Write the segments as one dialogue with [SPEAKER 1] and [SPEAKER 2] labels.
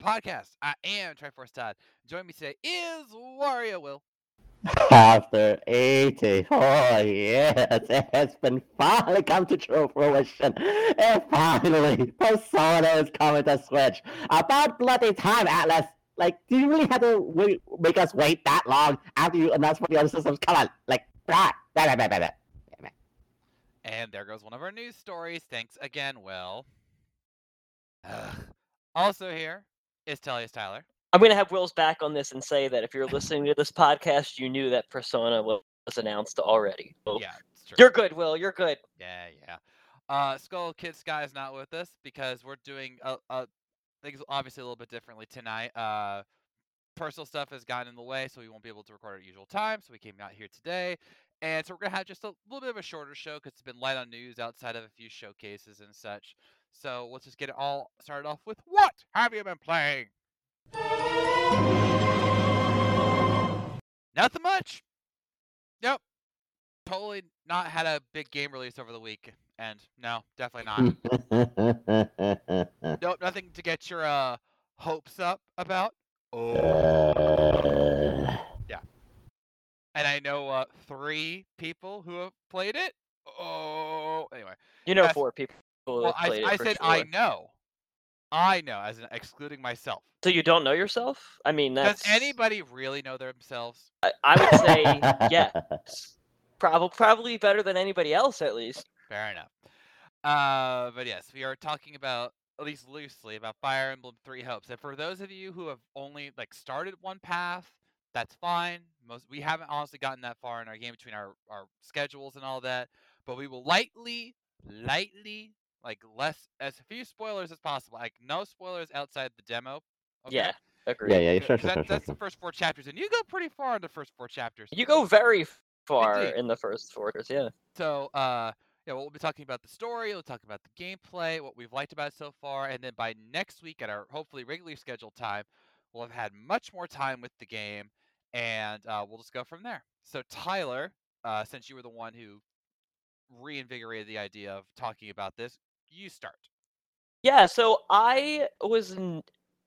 [SPEAKER 1] Podcast. I am Triforce Todd. Joining me today is Wario Will.
[SPEAKER 2] After 80, oh yes, it has been finally come to true fruition. And finally, Persona is coming to Switch. About bloody time, Atlus. Like, do you really have to wait, make us wait that long after you announce for the other systems? Come on, like, blah, blah, blah, blah, blah.
[SPEAKER 1] And there goes one of our news stories. Thanks again, Will. Ugh. Also here is Tellius Tyler.
[SPEAKER 3] I'm gonna have Will's back on this and say that if you're listening to this podcast, you knew that Persona was announced already. So
[SPEAKER 1] Yeah.
[SPEAKER 3] You're good, Will. You're good.
[SPEAKER 1] Yeah, yeah. Uh, Skull Kid Sky is not with us because we're doing things obviously a little bit differently tonight. Uh, personal stuff has gotten in the way, so we won't be able to record at usual time. So we came out here today, and so we're gonna have just a little bit of a shorter show because it's been light on news outside of a few showcases and such. So let's just get it all started off with what have you been playing? Nothing much. Yep. Totally not had a big game release over the week. And no, definitely not. nope, nothing to get your uh hopes up about. Oh.
[SPEAKER 2] Uh,
[SPEAKER 1] And I know uh three people who have played it. Oh anyway.
[SPEAKER 3] You know
[SPEAKER 1] Yes.
[SPEAKER 3] four people. Who
[SPEAKER 1] Well I,
[SPEAKER 3] it
[SPEAKER 1] I
[SPEAKER 3] for
[SPEAKER 1] said I know. I know, as in excluding myself.
[SPEAKER 3] So you don't know yourself? I mean, that's
[SPEAKER 1] Does anybody really know themselves?
[SPEAKER 3] I, I would say yes. Probably probably better than anybody else at least.
[SPEAKER 1] Fair enough. Uh, but yes, we are talking about at least loosely about Fire Emblem Three Hopes. And for those of you who have only like started one path, that's fine. Most we haven't honestly gotten that far in our game between our our schedules and all that. But we will lightly, lightly, like less as few spoilers as possible. Like no spoilers outside the demo. okay?
[SPEAKER 3] Yeah, agreed.
[SPEAKER 2] yeah, yeah,
[SPEAKER 1] Good,
[SPEAKER 2] sure,
[SPEAKER 1] 'cause
[SPEAKER 2] sure,
[SPEAKER 1] that-
[SPEAKER 2] sure, sure,
[SPEAKER 1] that's
[SPEAKER 2] sure.
[SPEAKER 1] the first four chapters, and you go pretty far in the first four chapters.
[SPEAKER 3] You go very far
[SPEAKER 1] Indeed.
[SPEAKER 3] in the first four, yeah.
[SPEAKER 1] So, uh, yeah, we'll be talking about the story. We'll talk about the gameplay, what we've liked about it so far, and then by next week at our hopefully regularly scheduled time, we'll have had much more time with the game, and uh, we'll just go from there. So, Tyler, uh, since you were the one who reinvigorated the idea of talking about this, you start.
[SPEAKER 3] Yeah, so I was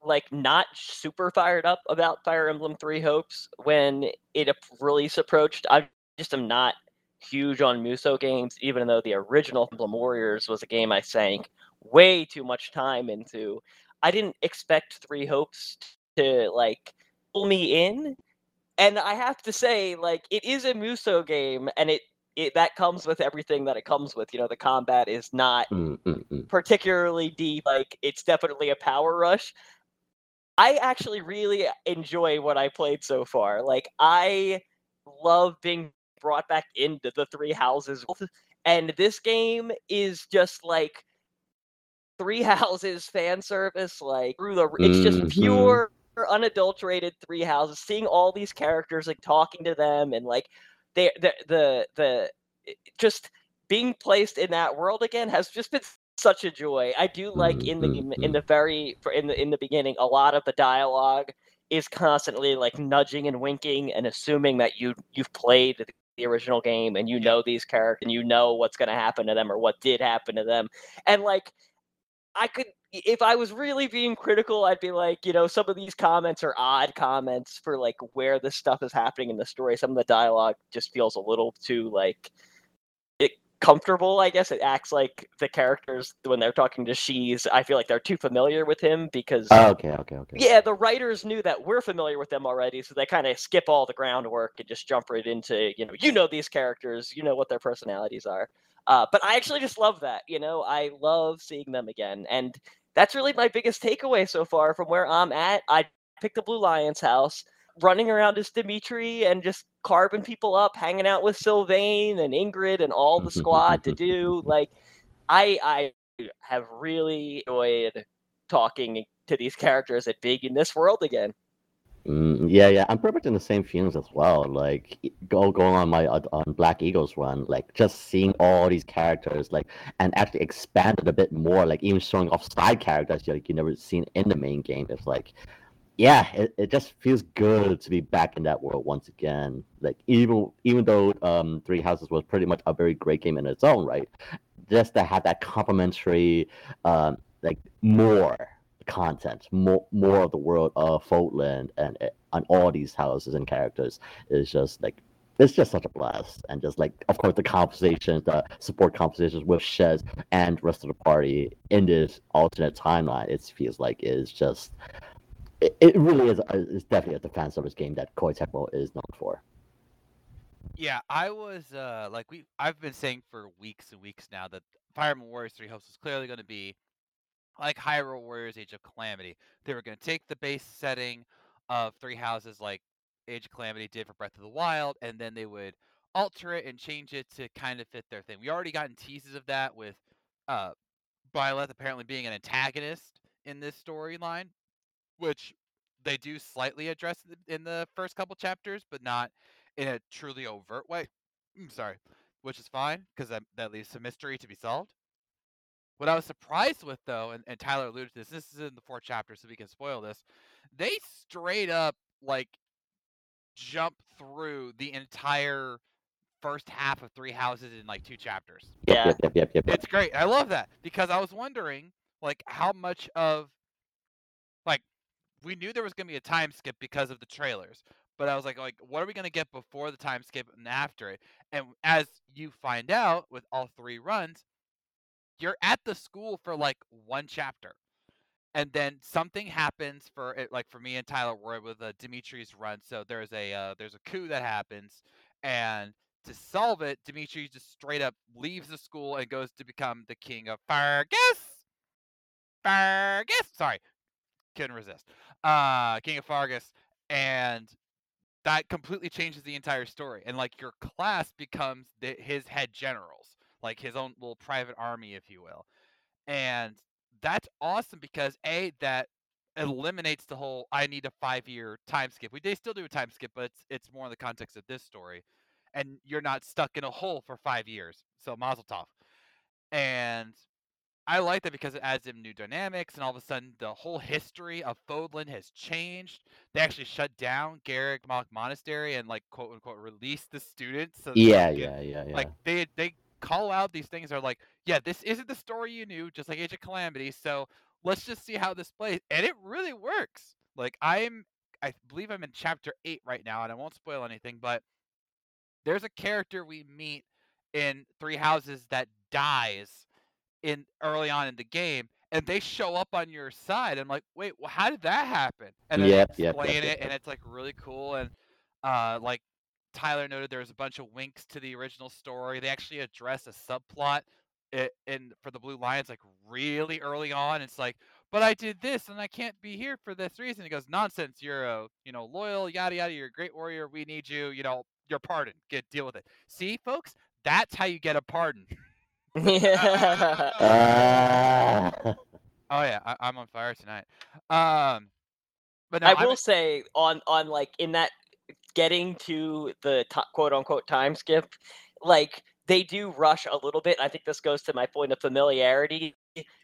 [SPEAKER 3] like not super fired up about Fire Emblem Three Hopes when it release approached. I just am not huge on Muso games, even though the original Emblem Warriors was a game I sank way too much time into. I didn't expect Three Hopes to like pull me in, and I have to say, like, it is a Muso game, and it it that comes with everything that it comes with. You know, the combat is not
[SPEAKER 2] Mm, mm, mm.
[SPEAKER 3] particularly deep. Like it's definitely a power rush. I actually really enjoy what I played so far. Like I love being brought back into the three houses and this game is just like three houses fan service like through the it's just
[SPEAKER 2] Mhm.
[SPEAKER 3] pure unadulterated three houses seeing all these characters like talking to them and like they the the the just being placed in that world again has just been such a joy. I do like in the in
[SPEAKER 2] mm-hmm.
[SPEAKER 3] the very for- in the in the beginning a lot of the dialogue is constantly like nudging and winking and assuming that you you've played the, the original game and you know these characters and you know what's going to happen to them or what did happen to them. And like I could if I was really being critical, I'd be like, you know, some of these comments are odd comments for like where this stuff is happening in the story. Some of the dialogue just feels a little too like it comfortable, I guess. It acts like the characters when they're talking to Shez, I feel like they're too familiar with him because
[SPEAKER 2] Oh, okay, okay, okay.
[SPEAKER 3] yeah, the writers knew that we're familiar with them already, so they kind of skip all the groundwork and just jump right into, you know, you know these characters, you know what their personalities are. Uh, but I actually just love that, you know, I love seeing them again, and that's really my biggest takeaway so far from where I'm at. I picked the Blue Lions house, running around as Dimitri and just carving people up, hanging out with Sylvain and Ingrid and all the squad to do like, I I have really enjoyed talking to these characters at big in this world again.
[SPEAKER 2] Mm, yeah, yeah, I'm pretty much in the same feelings as well. Like go going on my on Black Eagles run, like just seeing all these characters, like and actually expanded a bit more, like even showing off side characters like you never seen in the main game. It's like, yeah, it, it just feels good to be back in that world once again. Like even even though um Three Houses was pretty much a very great game in its own right, just to have that complementary, um, like more content, more more of the world of Fodlan and on all these houses and characters is just like it's just such a blast. And just like of course the conversations, the support conversations with Shez and rest of the party in this alternate timeline, it feels like is just it, it really is it's definitely a defense this game that Koei Tecmo is known for.
[SPEAKER 1] Yeah, I was uh like we I've been saying for weeks and weeks now that Fire Emblem Warriors Three Hopes was clearly going to be like Hyrule Warriors Age of Calamity. They were going to take the base setting of Three Houses like Age of Calamity did for Breath of the Wild, and then they would alter it and change it to kind of fit their thing. We already gotten teases of that with uh Byleth apparently being an antagonist in this storyline, which they do slightly address in the first couple chapters, but not in a truly overt way. I'm mm, sorry, which is fine because that, that leaves some mystery to be solved. What I was surprised with, though, and, and Tyler alluded to this, this is in the fourth chapter, so we can spoil this. They straight up like jump through the entire first half of Three Houses in like two chapters.
[SPEAKER 3] Yeah,
[SPEAKER 2] yep, yep, yep, yep.
[SPEAKER 1] It's great. I love that because I was wondering like how much of like we knew there was going to be a time skip because of the trailers, but I was like, like, what are we gonna get before the time skip and after it? And as you find out with all three runs, you're at the school for like one chapter, and then something happens for it. Like for me and Tyler, we're with a Dimitri's run, so there's a uh, there's a coup that happens, and to solve it, Dimitri just straight up leaves the school and goes to become the king of fargus fargus sorry, couldn't resist. Uh, king of fargus and that completely changes the entire story and like your class becomes the, his head generals like his own little private army if you will and that's awesome because a that eliminates the whole i need a five year time skip we they still do a time skip but it's it's more in the context of this story and you're not stuck in a hole for five years so mazel tov and I like that because it adds in new dynamics, and all of a sudden the whole history of Fodlan has changed. They actually shut down Garreg Mach Monastery and like quote unquote release the students.
[SPEAKER 2] So yeah, yeah, yeah, yeah.
[SPEAKER 1] Like they they call out these things are like, yeah, this isn't the story you knew, just like Age of Calamity. So let's just see how this plays, and it really works. Like I'm, I believe I'm in chapter eight right now, and I won't spoil anything, but there's a character we meet in Three Houses that dies in early on in the game and they show up on your side. I'm like, wait, well, how did that happen? And then
[SPEAKER 2] yep,
[SPEAKER 1] they explain
[SPEAKER 2] yep, yep,
[SPEAKER 1] it, and it's like really cool. And uh, like Tyler noted, there's a bunch of winks to the original story. They actually address a subplot in for the Blue Lions like really early on. It's like, but I did this, and I can't be here for this reason. He goes, nonsense. You're a you know loyal, yada yada. You're a great warrior. We need you. You know, you're pardoned. Get deal with it. See, folks, that's how you get a pardon.
[SPEAKER 3] Yeah.
[SPEAKER 1] Oh yeah, I, I'm on fire tonight. Um, but no,
[SPEAKER 3] I
[SPEAKER 1] I'm
[SPEAKER 3] will say on on like in that getting to the to- quote unquote time skip, like they do rush a little bit. I think this goes to my point of familiarity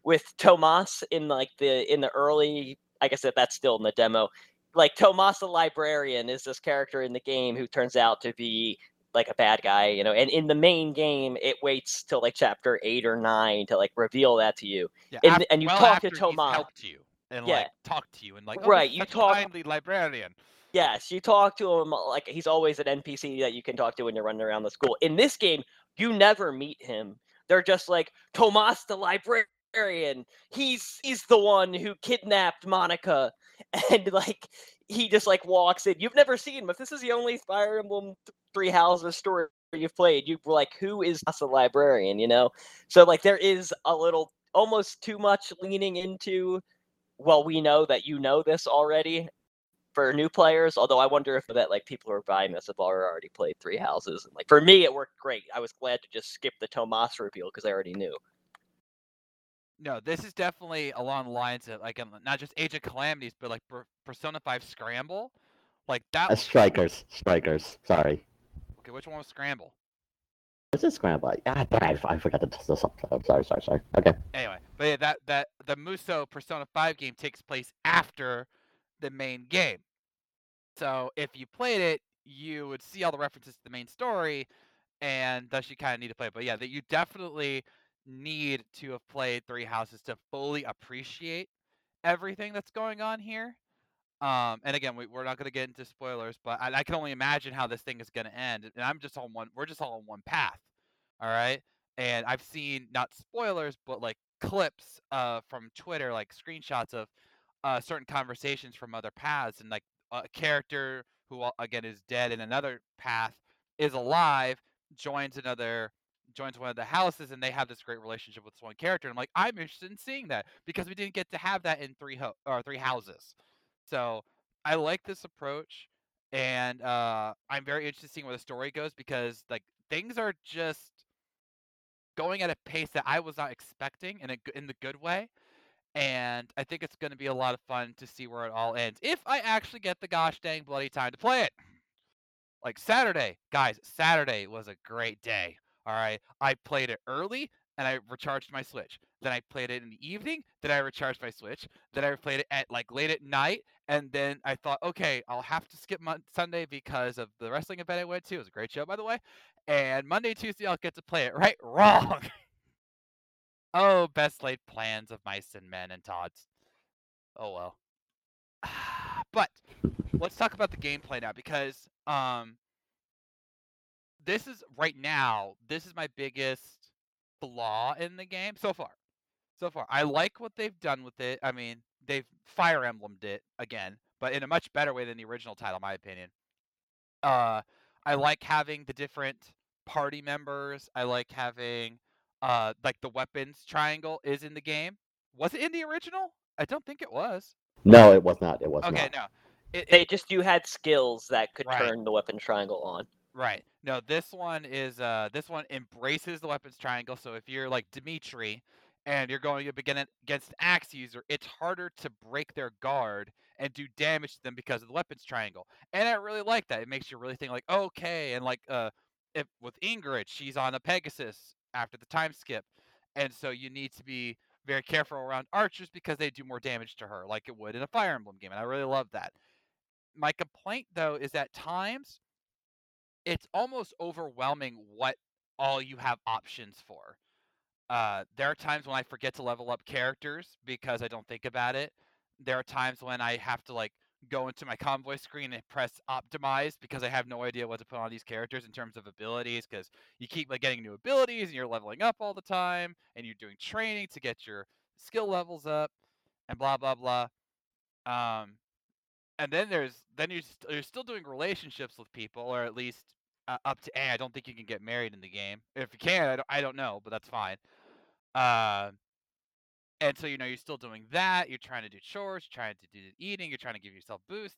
[SPEAKER 3] with Tomas in like the in the early. I guess that that's still in the demo. Like Tomas the librarian is this character in the game who turns out to be like a bad guy, you know. And in the main game, it waits till like chapter eight or nine to like reveal that to you.
[SPEAKER 1] yeah,
[SPEAKER 3] And
[SPEAKER 1] af-
[SPEAKER 3] and you
[SPEAKER 1] well
[SPEAKER 3] talk to
[SPEAKER 1] after
[SPEAKER 3] Tomas.
[SPEAKER 1] helped you and
[SPEAKER 3] Yeah.
[SPEAKER 1] like talk to you and like oh,
[SPEAKER 3] Right, you talk-
[SPEAKER 1] kindly librarian.
[SPEAKER 3] Yes, you talk to him like he's always an NPC that you can talk to when you're running around the school. In this game, you never meet him. They're just like Tomas the librarian. He's he's the one who kidnapped Monica, and like he just like walks in. You've never seen him. If this is the only Fire Emblem th- Three Houses story you've played, you were like, who is the librarian? You know. So like there is a little almost too much leaning into. Well, we know that you know this already, for new players. Although I wonder if that like people who are buying this have already played Three Houses. And like for me, it worked great. I was glad to just skip the Tomas reveal because I already knew.
[SPEAKER 1] No, this is definitely along the lines of like um, not just Age of Calamities, but like Persona Five Scramble. Like that.
[SPEAKER 2] uh, strikers, strikers. Sorry.
[SPEAKER 1] Okay, which one was Scramble?
[SPEAKER 2] This is scramble. Ah, I, I forgot the, the subtitle. Sorry, sorry, sorry. Okay.
[SPEAKER 1] Anyway, but yeah, that that the Muso Persona 5 game takes place after the main game. So if you played it, you would see all the references to the main story, and thus you kind of need to play it. But yeah, that you definitely need to have played Three Houses to fully appreciate everything that's going on here. Um, and again, we, we're not going to get into spoilers, but I, I can only imagine how this thing is going to end. And I'm just on one. We're just all on one path. All right. And I've seen not spoilers, but like clips uh, from Twitter, like screenshots of uh, certain conversations from other paths, and like a character who again is dead in another path is alive, joins another joins one of the houses and they have this great relationship with this one character. And I'm like, I'm interested in seeing that because we didn't get to have that in three ho- or three houses. So I like this approach, and uh, I'm very interested in seeing where the story goes because like things are just going at a pace that I was not expecting in a in the good way. And I think it's going to be a lot of fun to see where it all ends. If I actually get the gosh dang bloody time to play it. Like Saturday, guys, Saturday was a great day. All right. I played it early and I recharged my Switch. Then I played it in the evening. Then I recharged my Switch. Then I played it at like late at night. And then I thought, okay, I'll have to skip Mon- Sunday because of the wrestling event I went to. It was a great show, by the way. And Monday, Tuesday, I'll get to play it. Right? Wrong. Oh, best laid plans of mice and men and Todd's. Oh well. but let's talk about the gameplay now because um this is right now this is my biggest flaw in the game so far. So far. I like what they've done with it. I mean they've fire emblemed it again but in a much better way than the original title in my opinion. Uh i like having the different party members. I like having uh like the weapons triangle is in the game was it in the original i don't think it was
[SPEAKER 2] no it was not it was not.
[SPEAKER 1] okay
[SPEAKER 2] not.
[SPEAKER 1] no it,
[SPEAKER 3] They just you had skills that could
[SPEAKER 1] Right.
[SPEAKER 3] turn the weapon triangle on.
[SPEAKER 1] Right. No, this one is uh this one embraces the weapons triangle. So if you're like Dimitri and you're going up again against an axe user, it's harder to break their guard and do damage to them because of the weapons triangle. And I really like that. It makes you really think like, okay, and like uh if with Ingrid, she's on a Pegasus after the time skip. And so you need to be very careful around archers because they do more damage to her, like it would in a Fire Emblem game. And I really love that. My complaint though is at times it's almost overwhelming what all you have options for. Uh, there are times when I forget to level up characters because I don't think about it. There are times when I have to like go into my convoy screen and press optimize because I have no idea what to put on these characters in terms of abilities because you keep like getting new abilities and you're leveling up all the time and you're doing training to get your skill levels up and blah blah blah. Um, and then there's then you're, st- you're still doing relationships with people or at least uh, up to A. I don't think you can get married in the game. If you can, I don't, I don't know, but that's fine. Uh, and so you know you're still doing that. You're trying to do chores, trying to do eating, you're trying to give yourself boosts.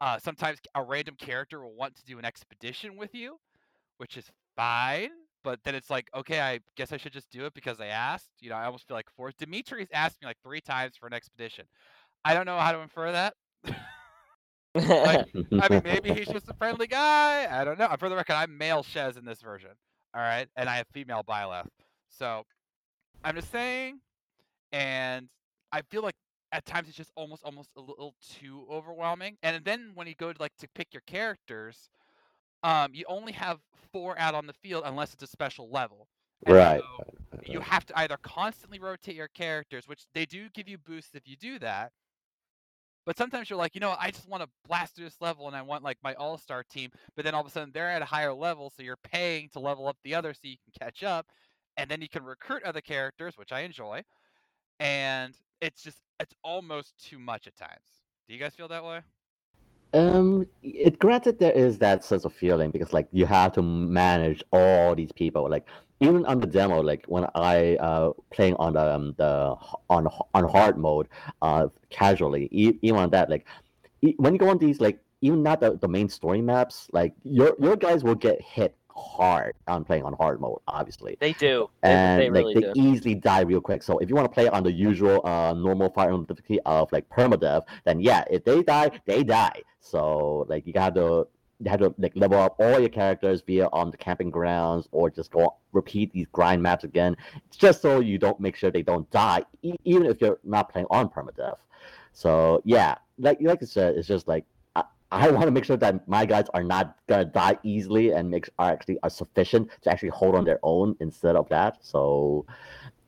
[SPEAKER 1] Uh, sometimes a random character will want to do an expedition with you, which is fine. But then it's like, okay, I guess I should just do it because I asked. You know, I almost feel like forced. Dimitri's asked me like three times for an expedition. I don't know how to infer that. I mean, maybe he's just a friendly guy. I don't know. For the record, I'm male Shez in this version. All right, and I have female Byleth. So I'm just saying, and I feel like at times it's just almost almost a little too overwhelming. And then when you go to like to pick your characters, um, you only have four out on the field unless it's a special level. And
[SPEAKER 2] Right.
[SPEAKER 1] so you have to either constantly rotate your characters, which they do give you boosts if you do that. But sometimes you're like, you know, I just want to blast through this level and I want like my all star team. But then all of a sudden they're at a higher level, so you're paying to level up the other so you can catch up. And then you can recruit other characters, which I enjoy. And it's just, it's almost too much at times. Do you guys feel that way?
[SPEAKER 2] Um, it granted there is that sense of feeling because like you have to manage all these people. Like even on the demo, like when I uh playing on the um, the on on hard mode, uh casually, even on that, like when you go on these like even not the, the main story maps, like your your guys will get hit hard on playing on hard mode, obviously
[SPEAKER 3] They do. They,
[SPEAKER 2] and
[SPEAKER 3] they really
[SPEAKER 2] like they
[SPEAKER 3] do.
[SPEAKER 2] easily die real quick. So if you want to play on the usual uh normal fire Emblem difficulty of like permadeath, then yeah, if they die, they die. So like you got to you have to like level up all your characters via on the camping grounds or just go repeat these grind maps again, just so you don't make sure they don't die, e- even if you're not playing on permadeath. So yeah, like like I said, it's just like I, want to make sure that my guys are not gonna die easily and make are actually are sufficient to actually hold on their own instead of that. So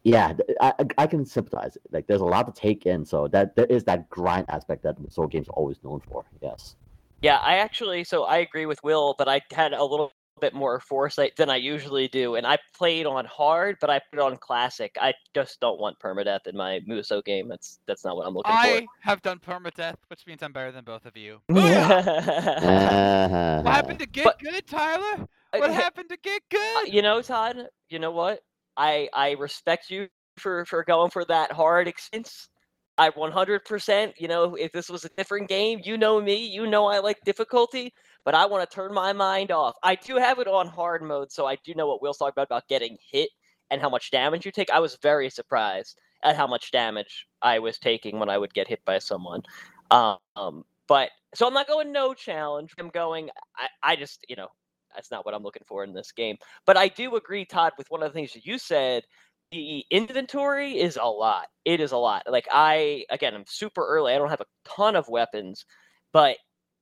[SPEAKER 2] yeah, I, I- I can sympathize. Like, there's a lot to take in, so that there is that grind aspect that Soul games are always known for. Yes.
[SPEAKER 3] Yeah, I actually so I agree with Will, but I had a little bit more foresight than I usually do, and I played on hard, but I put on classic. I just don't want permadeath in my Muso game. That's that's not what I'm looking for.
[SPEAKER 1] I have done permadeath, which means I'm better than both of you.
[SPEAKER 3] for.
[SPEAKER 1] Booyah! What happened to get
[SPEAKER 3] But-
[SPEAKER 1] good, Tyler?
[SPEAKER 3] Uh,
[SPEAKER 1] What
[SPEAKER 3] hey,
[SPEAKER 1] happened to get
[SPEAKER 3] uh,
[SPEAKER 1] good?
[SPEAKER 3] you know, Todd. You know what? I I respect you for for going for that hard experience. I 100%. You know, if this was a different game, you know me. You know I like difficulty, but I want to turn my mind off. I do have it on hard mode, so I do know what Will's talking about about getting hit and how much damage you take. I was very surprised at how much damage I was taking when I would get hit by someone. Um, but so I'm not going no challenge. I'm going. I, I just you know that's not what I'm looking for in this game. But I do agree, Todd, with one of the things that you said. The inventory is a lot. It is a lot. Like I again, I'm super early. I don't have a ton of weapons, but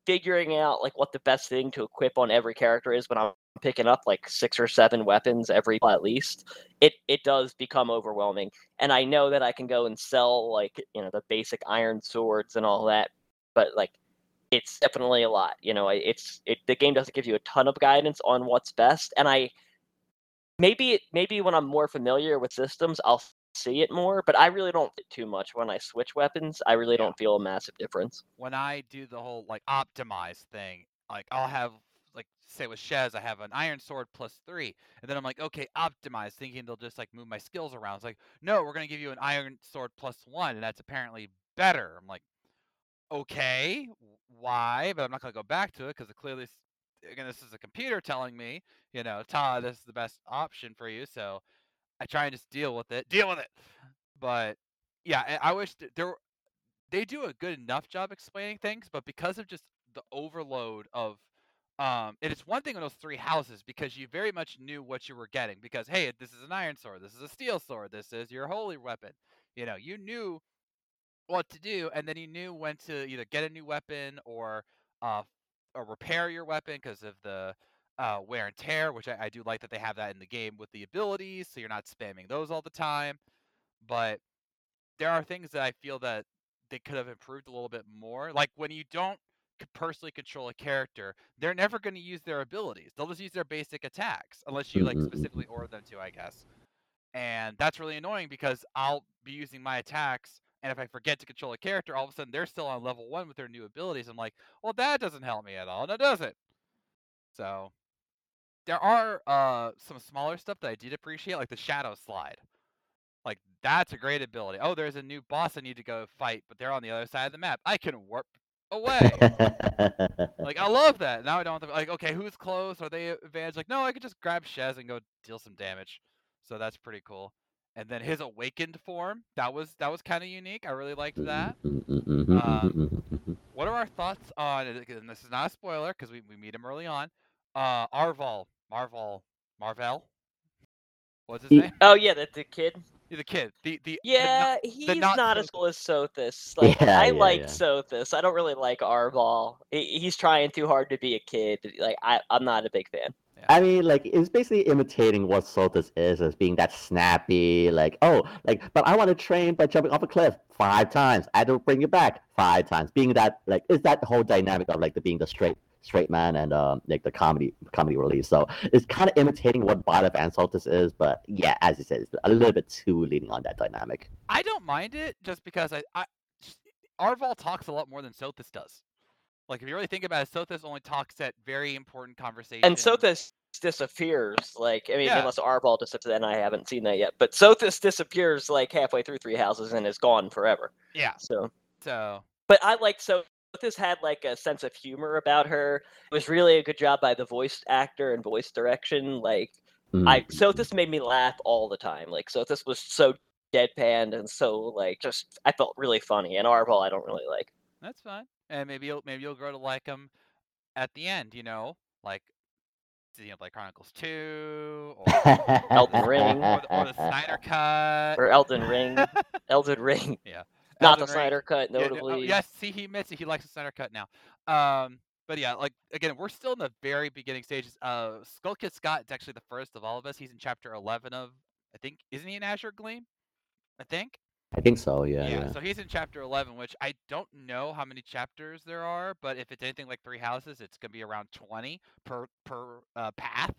[SPEAKER 3] figuring out like what the best thing to equip on every character is when I'm picking up like six or seven weapons every at least, it it does become overwhelming. And I know that I can go and sell like you know the basic iron swords and all that, but like it's definitely a lot. You know, it's it the game doesn't give you a ton of guidance on what's best, and I maybe maybe when I'm more familiar with systems, I'll see it more. But I really don't too much when I switch weapons. I really
[SPEAKER 1] Yeah.
[SPEAKER 3] don't feel a massive difference.
[SPEAKER 1] when I do the whole like optimize thing, like I'll have like say with Shez, I have an iron sword plus three, and then I'm like, okay, optimize, thinking they'll just like move my skills around. It's like, no, we're gonna give you an iron sword plus one, and that's apparently better. I'm like, okay, why? But I'm not gonna go back to it because clearly, again, this is a computer telling me, you know, Todd, this is the best option for you. So I try and just deal with it, deal with it. But yeah, I wish there were they do a good enough job explaining things, but because of just the overload of um and it's one thing on those three houses because you very much knew what you were getting because hey, this is an iron sword, this is a steel sword, this is your holy weapon. You know, you knew what to do and then you knew when to either get a new weapon or uh or repair your weapon because of the uh, wear and tear, which I, I do like that they have that in the game with the abilities, so you're not spamming those all the time. But there are things that I feel that they could have improved a little bit more. Like when you don't personally control a character, they're never going to use their abilities. They'll just use their basic attacks unless you like specifically order them to, I guess. And that's really annoying because I'll be using my attacks and if I forget to control a character, all of a sudden they're still on level 1 with their new abilities. I'm like, "Well, that doesn't help me at all." Now does it? So, there are uh some smaller stuff that I did appreciate like the shadow slide. Like that's a great ability. Oh, there's a new boss I need to go fight, but they're on the other side of the map. I can warp away. like I love that. Now I don't have to, like okay, who's close? Are they advantage? Like no, I could just grab Shez and go deal some damage. So that's pretty cool. And then his awakened form, that was that was kind of unique. I really liked that. Um, What are our thoughts on? And this is not a spoiler because we, we meet him early on. Uh, Arval, Marvel, Marvel. What's his
[SPEAKER 2] He-
[SPEAKER 1] name?
[SPEAKER 3] Oh yeah, the, the kid.
[SPEAKER 1] He's a kid. The the the
[SPEAKER 3] Yeah,
[SPEAKER 1] not-
[SPEAKER 3] he's
[SPEAKER 1] not
[SPEAKER 3] not, as cool as Sothis. Like
[SPEAKER 2] Yeah,
[SPEAKER 3] I
[SPEAKER 2] yeah,
[SPEAKER 3] like
[SPEAKER 2] yeah.
[SPEAKER 3] Sothis. I don't really like Arval. He, he's trying too hard to be a kid. Like I, I'm not a big fan.
[SPEAKER 2] I mean, like it's basically imitating what Sothis is as being that snappy, like oh, like but I want to train by jumping off a cliff five times. I don't bring you back five times. Being that like is that the whole dynamic of like the being the straight straight man and um like the comedy comedy release. So it's kind of imitating what Bottom and Sothis is, but yeah, as you said, it's a little bit too leaning on that dynamic.
[SPEAKER 1] I don't mind it just because I, I Arval talks a lot more than Sothis does. Like if you really think about it, Sothis only talks at very important conversations.
[SPEAKER 3] And Sothis disappears. Like I mean,
[SPEAKER 1] Yeah.
[SPEAKER 3] unless Arval disappears, and I haven't seen that yet. But Sothis disappears like halfway through Three Houses and is gone forever.
[SPEAKER 1] Yeah.
[SPEAKER 3] So,
[SPEAKER 1] So
[SPEAKER 3] but I like so. Sothis had like a sense of humor about her. It was really a good job by the voice actor and voice direction. Like I
[SPEAKER 2] Mhm.
[SPEAKER 3] Sothis made me laugh all the time. Like Sothis was so deadpan and so like just I felt really funny. And Arval I don't really like.
[SPEAKER 1] that's fine. And maybe you'll maybe you'll grow to like him at the end. You know, like Xenoblade Chronicles Two or
[SPEAKER 3] Elden Ring.
[SPEAKER 1] or, the, or the Snyder Cut.
[SPEAKER 3] Or Elden Ring. Elden Ring.
[SPEAKER 1] Yeah.
[SPEAKER 3] Not the
[SPEAKER 1] Elden Ring.
[SPEAKER 3] Snyder cut,
[SPEAKER 1] Yeah, no- oh,
[SPEAKER 3] notably.
[SPEAKER 1] yes, see, he admits it. He likes the Snyder cut now. Um, but yeah, like again, we're still in the very beginning stages. Uh, Skull Kid Scott is actually the first of all of us. He's in chapter eleven of, I think, isn't he in Azure Gleam? I think.
[SPEAKER 2] I think so. Yeah,
[SPEAKER 1] Yeah,
[SPEAKER 2] yeah.
[SPEAKER 1] so he's in chapter 11, which I don't know how many chapters there are, but if it's anything like Three Houses, it's gonna be around 20 per per uh, path.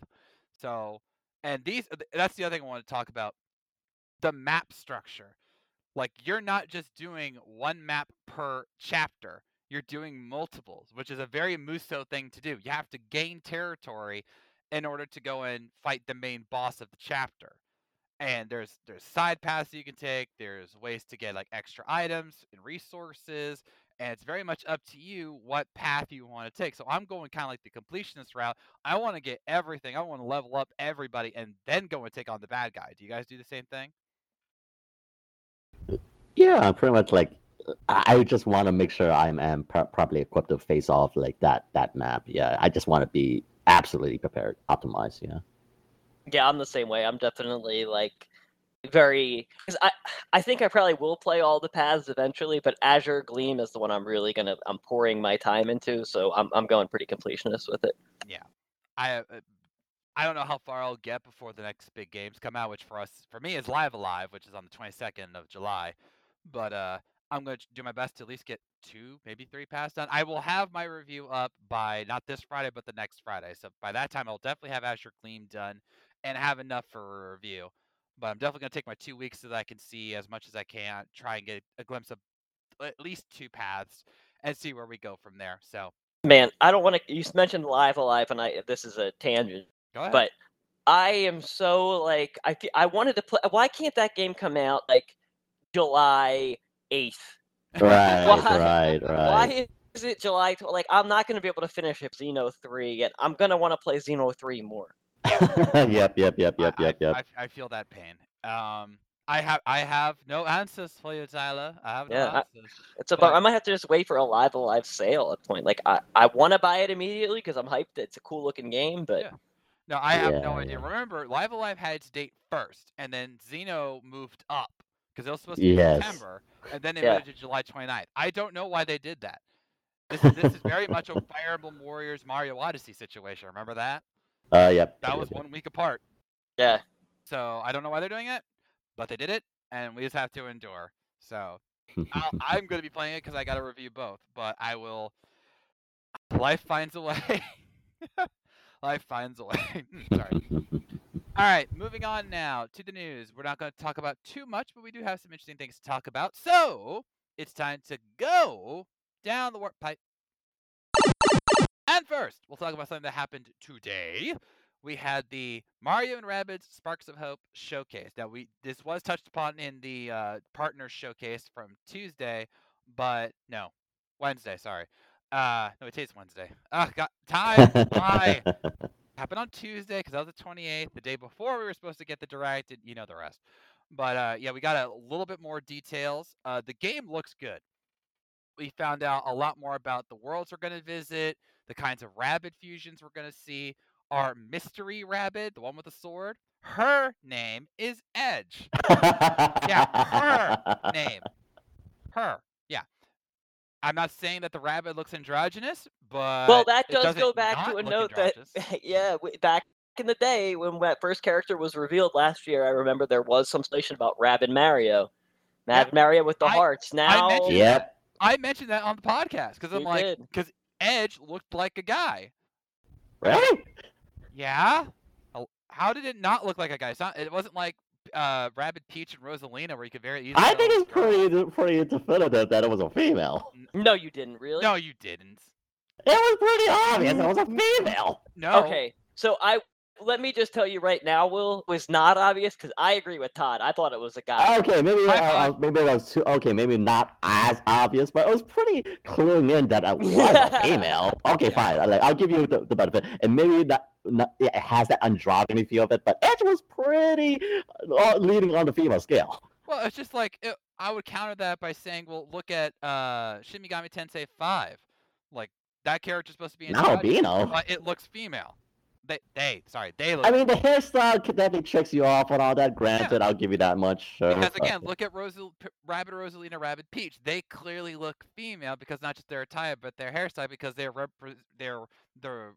[SPEAKER 1] So, and these that's the other thing I want to talk about. The map structure. Like you're not just doing one map per chapter. You're doing multiples, which is a very Muso thing to do. You have to gain territory in order to go and fight the main boss of the chapter and there's there's side paths you can take there's ways to get like extra items and resources and it's very much up to you what path you want to take so i'm going kind of like the completionist route i want to get everything i want to level up everybody and then go and take on the bad guy do you guys do the same thing
[SPEAKER 2] Yeah, I'm pretty much like I I just want to make sure I'm am pro- properly equipped to face off like that that map. Yeah, I just want to be absolutely prepared, optimized. Yeah.
[SPEAKER 3] Yeah, I'm the same way. I'm definitely like very because I I think I probably will play all the paths eventually, but Azure Gleam is the one I'm really gonna I'm pouring my time into. So I'm I'm going pretty completionist with it.
[SPEAKER 1] Yeah, I uh, i don't know how far i'll get before the next big games come out which for us for me is Live A Live which is on the 22nd of july but uh i'm going to do my best to at least get two maybe three paths done i will have my review up by not this friday but the next friday so by that time i'll definitely have azure gleam done and have enough for a review but i'm definitely going to take my two weeks so that i can see as much as i can try and get a glimpse of at least two paths and see where we go from there so
[SPEAKER 3] Man, I don't want to. You mentioned Live A Live, and I this is a tangent,
[SPEAKER 1] go ahead
[SPEAKER 3] but I am so like I I wanted to play. Why can't that game come out like July eighth?
[SPEAKER 2] Right,
[SPEAKER 3] Why-
[SPEAKER 2] right, right.
[SPEAKER 3] Why is it July? tw- Like I'm not going to be able to finish if Xeno three, and I'm going to want to play Xeno three more.
[SPEAKER 2] yep, yep, yep, yep,
[SPEAKER 1] I,
[SPEAKER 2] yep, yep.
[SPEAKER 1] I, I feel that pain. Um, I have I have no answers for you, Tyler. I have no
[SPEAKER 3] Yeah, I- It's a
[SPEAKER 1] But-
[SPEAKER 3] I might have to just wait for a live alive sale at point. Like I, I want to buy it immediately because I'm hyped. It's a cool looking game, but
[SPEAKER 1] Yeah. No, I have no
[SPEAKER 2] Yeah,
[SPEAKER 1] idea.
[SPEAKER 2] yeah.
[SPEAKER 1] Remember, Live A Live had its date first, and then Xeno moved up because it was supposed to be
[SPEAKER 2] Yes.
[SPEAKER 1] September, and then they
[SPEAKER 3] Yeah.
[SPEAKER 1] moved it to July 29th. I don't know why they did that. This is this is very much a Fire Emblem Warriors Mario Odyssey situation. Remember that?
[SPEAKER 2] Uh, yep.
[SPEAKER 1] That was one week apart.
[SPEAKER 3] yeah.
[SPEAKER 1] So I don't know why they're doing it, but they did it, and we just have to endure. So I'll, I'm going to be playing it because I got to review both, but I will. Life finds a way. Life finds a way. Sorry. All right, moving on now to the news. We're not going to talk about too much, but we do have some interesting things to talk about. So it's time to go down the warp pipe. And first, we'll talk about something that happened today. We had the Mario and Rabbids Sparks of Hope showcase. Now, we this was touched upon in the uh, partner showcase from Tuesday, but no, Wednesday. Sorry. Uh, no, it is Wednesday. Ah, got time. Why? Happened on Tuesday because that was the 28th, the day before we were supposed to get the direct, and you know the rest. But uh, yeah, we got a little bit more details. Uh, the game looks good. We found out a lot more about the worlds we're going to visit, the kinds of Rabbid fusions we're going to see. Our mystery rabbit, the one with the sword, her name is Edge. Yeah, her name. Her. Yeah. I'm not saying that the rabbit looks androgynous, but
[SPEAKER 3] Well, that does go back to a note that yeah, w- back in the day when that first character was revealed last year, I remember there was some speculation about Rabbid Mario,
[SPEAKER 1] Yeah,
[SPEAKER 3] Rabbid Mario with the
[SPEAKER 1] I-
[SPEAKER 3] hearts. Now,
[SPEAKER 1] mentioned
[SPEAKER 2] Yep.
[SPEAKER 1] I mentioned that on the podcast because I'm
[SPEAKER 3] You
[SPEAKER 1] like, because Edge looked like a guy.
[SPEAKER 2] Really?
[SPEAKER 1] Yeah. How did it not look like a guy? It's not, it wasn't like uh, Rabbid Peach and Rosalina where you could very easily.
[SPEAKER 2] I think it's
[SPEAKER 1] a
[SPEAKER 2] pretty pretty definitive that it was a female.
[SPEAKER 3] no, you didn't really.
[SPEAKER 1] No, you didn't.
[SPEAKER 2] It was pretty obvious it was a female.
[SPEAKER 1] No.
[SPEAKER 3] Okay, so I let me just tell you right now, Will was not obvious because I agree with Todd. I thought it was a guy.
[SPEAKER 2] Okay, maybe
[SPEAKER 1] High
[SPEAKER 2] uh, uh, maybe it was too. Okay, maybe not as obvious, but it was pretty cluing in that it was a female. Okay,
[SPEAKER 1] Yeah.
[SPEAKER 2] fine. I Like, I'll give you the, the benefit, and maybe that not, it has that androgyny feel of it, but Edge was pretty uh, leading on the female scale.
[SPEAKER 1] Well, it's just like it, I would counter that by saying, well, look at uh, Shin Megami Tensei Five. Like that character's supposed to be androgynous,
[SPEAKER 2] albino.
[SPEAKER 1] but it looks female. They, they, sorry, they look.
[SPEAKER 2] I mean, the hairstyle definitely tricks you off on all that. Granted, I'll give you that much. Sure.
[SPEAKER 1] Because again, look at Rosal- Rabbid Rosalina, Rabbid Peach. They clearly look female because not just their attire, but their hairstyle because they're repre- they're the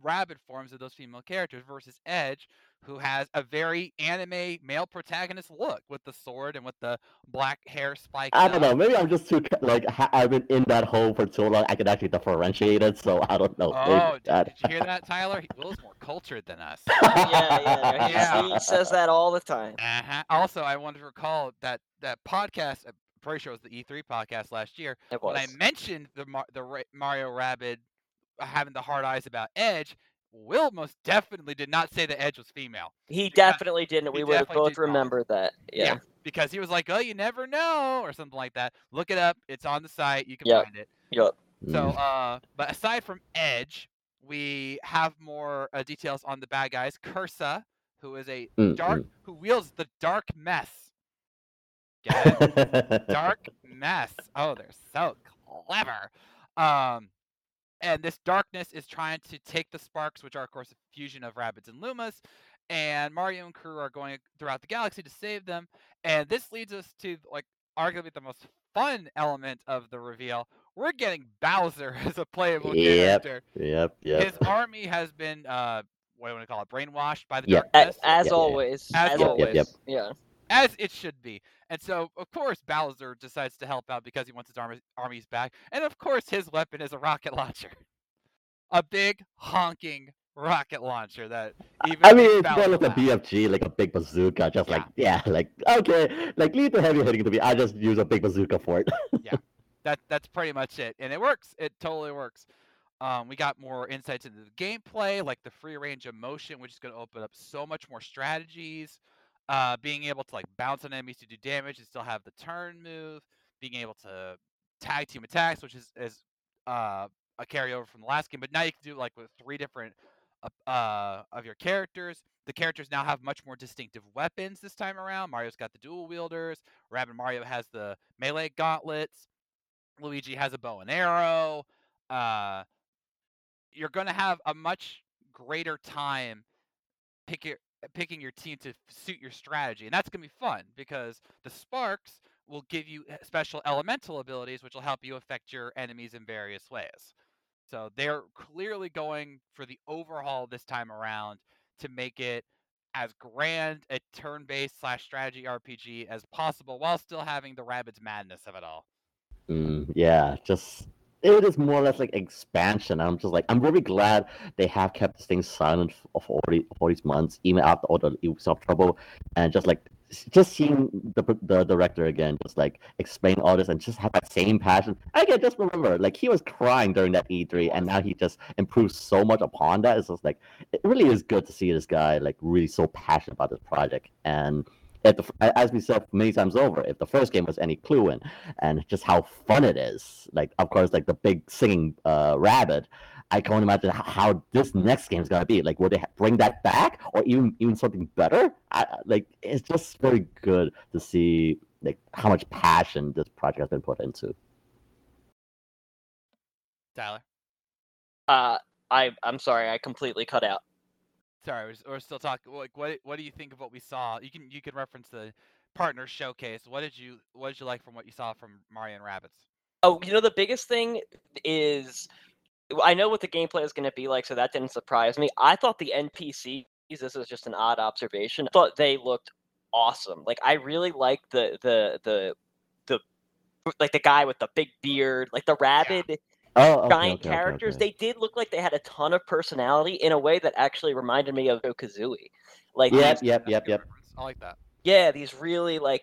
[SPEAKER 1] rabbit forms of those female characters. Versus Edge, who has a very anime male protagonist look with the sword and with the black hair spike.
[SPEAKER 2] I don't
[SPEAKER 1] up.
[SPEAKER 2] know. Maybe I'm just too like ha- I've been in that hole for too long. I can actually differentiate it. So I don't know. maybe
[SPEAKER 1] Oh, did,
[SPEAKER 2] that-
[SPEAKER 1] did you hear that, Tyler? He- Will's more cultured than us.
[SPEAKER 3] yeah, yeah,
[SPEAKER 1] Yeah.
[SPEAKER 3] He says that all the time.
[SPEAKER 1] Uh-huh. Also, I wanted to recall that that podcast. I'm pretty sure it was the E3 podcast last year.
[SPEAKER 3] It
[SPEAKER 1] When. I mentioned the Mar- the Ra- Mario Rabbid having the hard eyes about Edge, Will most definitely did not say the Edge was female
[SPEAKER 3] He
[SPEAKER 1] because
[SPEAKER 3] definitely didn't. We would have both
[SPEAKER 1] remember not.
[SPEAKER 3] that. Yeah.
[SPEAKER 1] Yeah. because he was like, "Oh, you never know," or something like that. Look it up; it's on the site. You can
[SPEAKER 3] Yep.
[SPEAKER 1] find it.
[SPEAKER 3] Yup.
[SPEAKER 1] So,
[SPEAKER 2] Mm.
[SPEAKER 1] uh, but aside from Edge, we have more uh, details on the bad guys. Cursa, who is a
[SPEAKER 2] Mm,
[SPEAKER 1] dark, who wields the dark mess. Get it? dark mess. Oh, they're so clever. Um, and this darkness is trying to take the sparks, which are of course a fusion of Rabbids and lumas. And Mario and crew are going throughout the galaxy to save them. And this leads us to like arguably the most fun element of the reveal. We're getting Bowser as a playable
[SPEAKER 2] Yep.
[SPEAKER 1] character.
[SPEAKER 2] Yep. Yep.
[SPEAKER 1] His army has been uh, what do you want to call it? Brainwashed by the
[SPEAKER 2] Yep.
[SPEAKER 1] Darkness
[SPEAKER 3] As
[SPEAKER 2] Yeah, yeah.
[SPEAKER 3] always.
[SPEAKER 1] As
[SPEAKER 3] As
[SPEAKER 1] Yep,
[SPEAKER 3] always.
[SPEAKER 2] yep, yep.
[SPEAKER 3] Yeah.
[SPEAKER 1] As it should be. And so, of course, Bowser decides to help out because he wants his army, armies back. And of course, his weapon is a rocket launcher, a big honking rocket launcher that even
[SPEAKER 2] I mean, it's more like a. BFG, like a big bazooka. Just like, yeah, like okay, like leave the heavy hitting to me. I just use a big bazooka for it.
[SPEAKER 1] Yeah, that that's pretty much it, and it works. It totally works. Um, we got more insights into the gameplay, like the free range of motion, which is going to open up so much more strategies. Uh, being able to like bounce on enemies to do damage and still have the turn move. Being able to tag team attacks, which is is uh, a carryover from the last game, but now you can do like with three different uh, uh, of your characters. The characters now have much more distinctive weapons this time around. Mario's got the dual wielders. Rabbid Mario has the melee gauntlets. Luigi has a bow and arrow. Uh, you're going to have a much greater time pick your, picking your team to suit your strategy, and that's going to be fun because the sparks will give you uh, special elemental abilities, which will help you affect your enemies in various ways. So they're clearly going for the overhaul this time around to make it as grand a turn-based slash strategy RPG as possible, while still having the rabbit's madness of it all.
[SPEAKER 2] Mm, yeah, just it is more or less like expansion. I'm just like I'm really glad they have kept this thing silent for all, the, all these months, even after all the Ubisoft trouble, and just like just seeing the the director again, just like explain all this and just have that same passion. Again, just remember, like he was crying during that E3, and now he just improved so much upon that. It's just like it really is good to see this guy like really so passionate about this project and. If the, f- as we said many times over, if the first game was any clue in, and just how fun it is. Like, of course, like the big singing uh, rabbit. I can't imagine how this next game is gonna be. Like, will they bring that back, or even even something better? I, I- like, it's just very good to see like how much passion this project has been put into.
[SPEAKER 1] Tyler.
[SPEAKER 3] Uh, I I'm sorry, I completely cut out.
[SPEAKER 1] Sorry, we're, we're still talking. Like, what what do you think of what we saw? You can you can reference the partner showcase. What did you what did you like from what you saw from Mario and Rabbids?
[SPEAKER 3] Oh, you know the biggest thing is I know what the gameplay is going to be like, so that didn't surprise me. I thought the NPCs. This is just an odd observation. I thought they looked awesome. Like I really liked the the the the like the guy with the big beard, like the rabbit
[SPEAKER 2] Oh, okay,
[SPEAKER 3] giant
[SPEAKER 2] okay, okay,
[SPEAKER 3] characters.
[SPEAKER 2] okay.
[SPEAKER 3] They did look like they had a ton of personality in a way that actually reminded me of Kazooie. Like
[SPEAKER 2] Yep,
[SPEAKER 3] these-
[SPEAKER 2] yep,
[SPEAKER 1] That's
[SPEAKER 2] yep, yep.
[SPEAKER 1] I like that.
[SPEAKER 3] yeah, these really like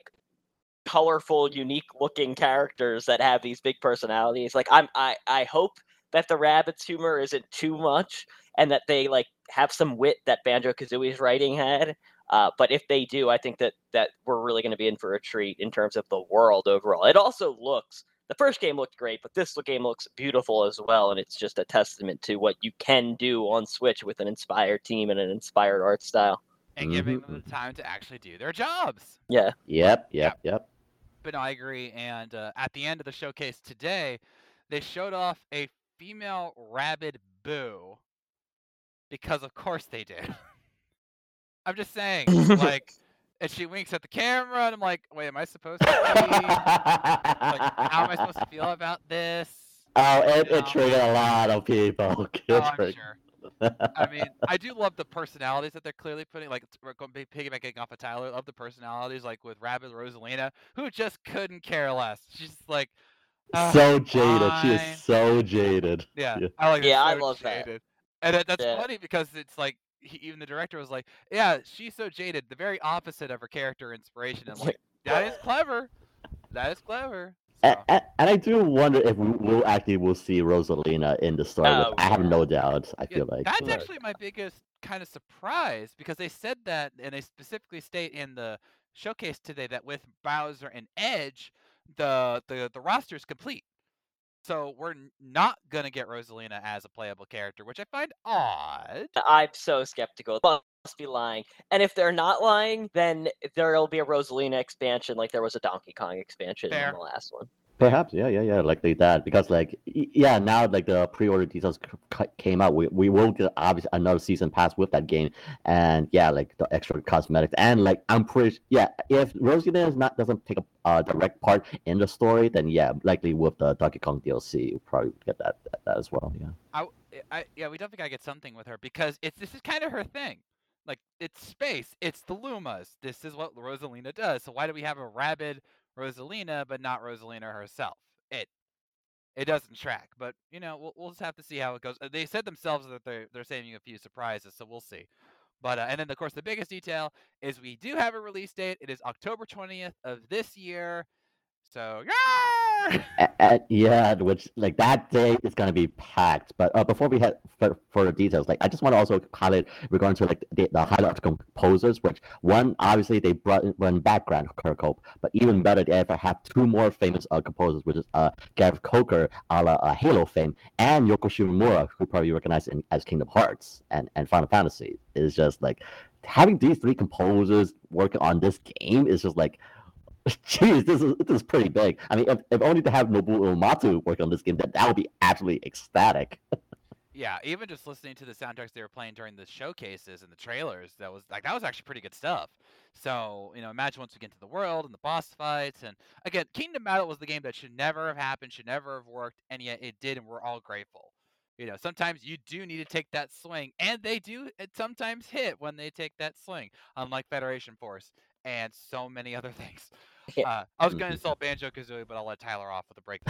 [SPEAKER 3] colorful, unique looking characters that have these big personalities. Like I'm I I hope that the rabbit's humor isn't too much and that they like have some wit that Banjo Kazooie's writing had. Uh, but if they do, I think that that we're really going to be in for a treat in terms of the world overall. It also looks the first game looked great, but this game looks beautiful as well, and it's just a testament to what you can do on Switch with an inspired team and an inspired art style.
[SPEAKER 1] And giving
[SPEAKER 2] Mhm,
[SPEAKER 1] them the time to actually do their jobs.
[SPEAKER 3] Yeah,
[SPEAKER 2] Yep, yep, yep.
[SPEAKER 1] But no, I agree. And uh, at the end of the showcase today, they showed off a female Rabbid Boo. Because of course they did. I'm just saying, like, and she winks at the camera, and I'm like, wait, am I supposed to? Be, like, how am I supposed to feel about this?
[SPEAKER 2] Oh, it,
[SPEAKER 1] You
[SPEAKER 2] it triggered a lot of people.
[SPEAKER 1] Oh, I'm
[SPEAKER 2] triggered-
[SPEAKER 1] sure. I mean, I do love the personalities that they're clearly putting. Like we're going to be piggybacking off of Tyler. Love the personalities, like with Rabbid Rosalina, who just couldn't care less. She's like "Ah,
[SPEAKER 2] so jaded. She is so jaded.
[SPEAKER 1] Yeah,
[SPEAKER 2] Yeah.
[SPEAKER 1] I like. her
[SPEAKER 3] Yeah, I
[SPEAKER 1] so
[SPEAKER 3] love that.
[SPEAKER 1] And that, that's
[SPEAKER 3] Yeah.
[SPEAKER 1] funny because it's like he, even the director was like, "Yeah, she's so jaded." The very opposite of her character inspiration. I'm like, that is clever. That is clever.
[SPEAKER 2] And,
[SPEAKER 1] So,
[SPEAKER 2] and, and I do wonder if we will actually will see Rosalina in the story.
[SPEAKER 3] Oh,
[SPEAKER 2] I have no doubt. I
[SPEAKER 1] yeah,
[SPEAKER 2] feel like
[SPEAKER 1] that's actually my biggest kind of surprise because they said that, and they specifically state in the showcase today that with Bowser and Edge, the the the roster is complete. So we're not gonna get Rosalina as a playable character, which I find odd.
[SPEAKER 3] I'm so skeptical. They must be lying. And if they're not lying, then eh, there'll be a Rosalina expansion like there was a Donkey Kong expansion
[SPEAKER 1] Fair.
[SPEAKER 3] in the last one.
[SPEAKER 2] Perhaps, yeah, yeah, yeah, like like that. Because like, yeah, now like the pre-order details c- came out, we, we will get obviously another season pass with that game, and yeah, like the extra cosmetics, and like I'm pretty, yeah, if Rosalina is not doesn't take a uh, direct part in the story, then yeah, likely with the Donkey Kong DLC, you'll probably get that, that that as well. Yeah.
[SPEAKER 1] I, I yeah, we definitely gotta get something with her because it's this is kind of her thing. Like it's space, it's the Lumas. This is what Rosalina does. So why do we have a Rabbid Rosalina but not Rosalina herself? It it doesn't track. But you know, we'll we'll just have to see how it goes. Uh, They said themselves that they're they're saving a few surprises, so we'll see. But uh, and then of course the biggest detail is we do have a release date. It is October twentieth of this year. So yeah.
[SPEAKER 2] Yeah, which like that day is gonna be packed. But uh, before we head for further details, like I just want to also highlight regarding to like the, the highlight composers, which one obviously they brought in background Kirkhope, but even better they ever have two more famous uh, composers, which is uh Gareth Coker, a la uh, Halo fame, and Yoko Shimomura, who probably recognize in, as Kingdom Hearts and and Final Fantasy. Is just like having these three composers working on this game is just like Jeez, this is this is pretty big. I mean, if, if only to have Nobuo Uematsu work on this game, that that would be absolutely ecstatic.
[SPEAKER 1] Yeah, even just listening to the soundtracks they were playing during the showcases and the trailers, that was like that was actually pretty good stuff. So, you know, imagine once we get into the world and the boss fights and again, Kingdom Battle was the game that should never have happened, should never have worked, and yet it did and we're all grateful. You know, sometimes you do need to take that swing, and they do sometimes hit when they take that swing, unlike Federation Force and so many other things.
[SPEAKER 3] Yeah.
[SPEAKER 1] Uh, I was going to insult Banjo Kazooie, but I'll let Tyler off with a break.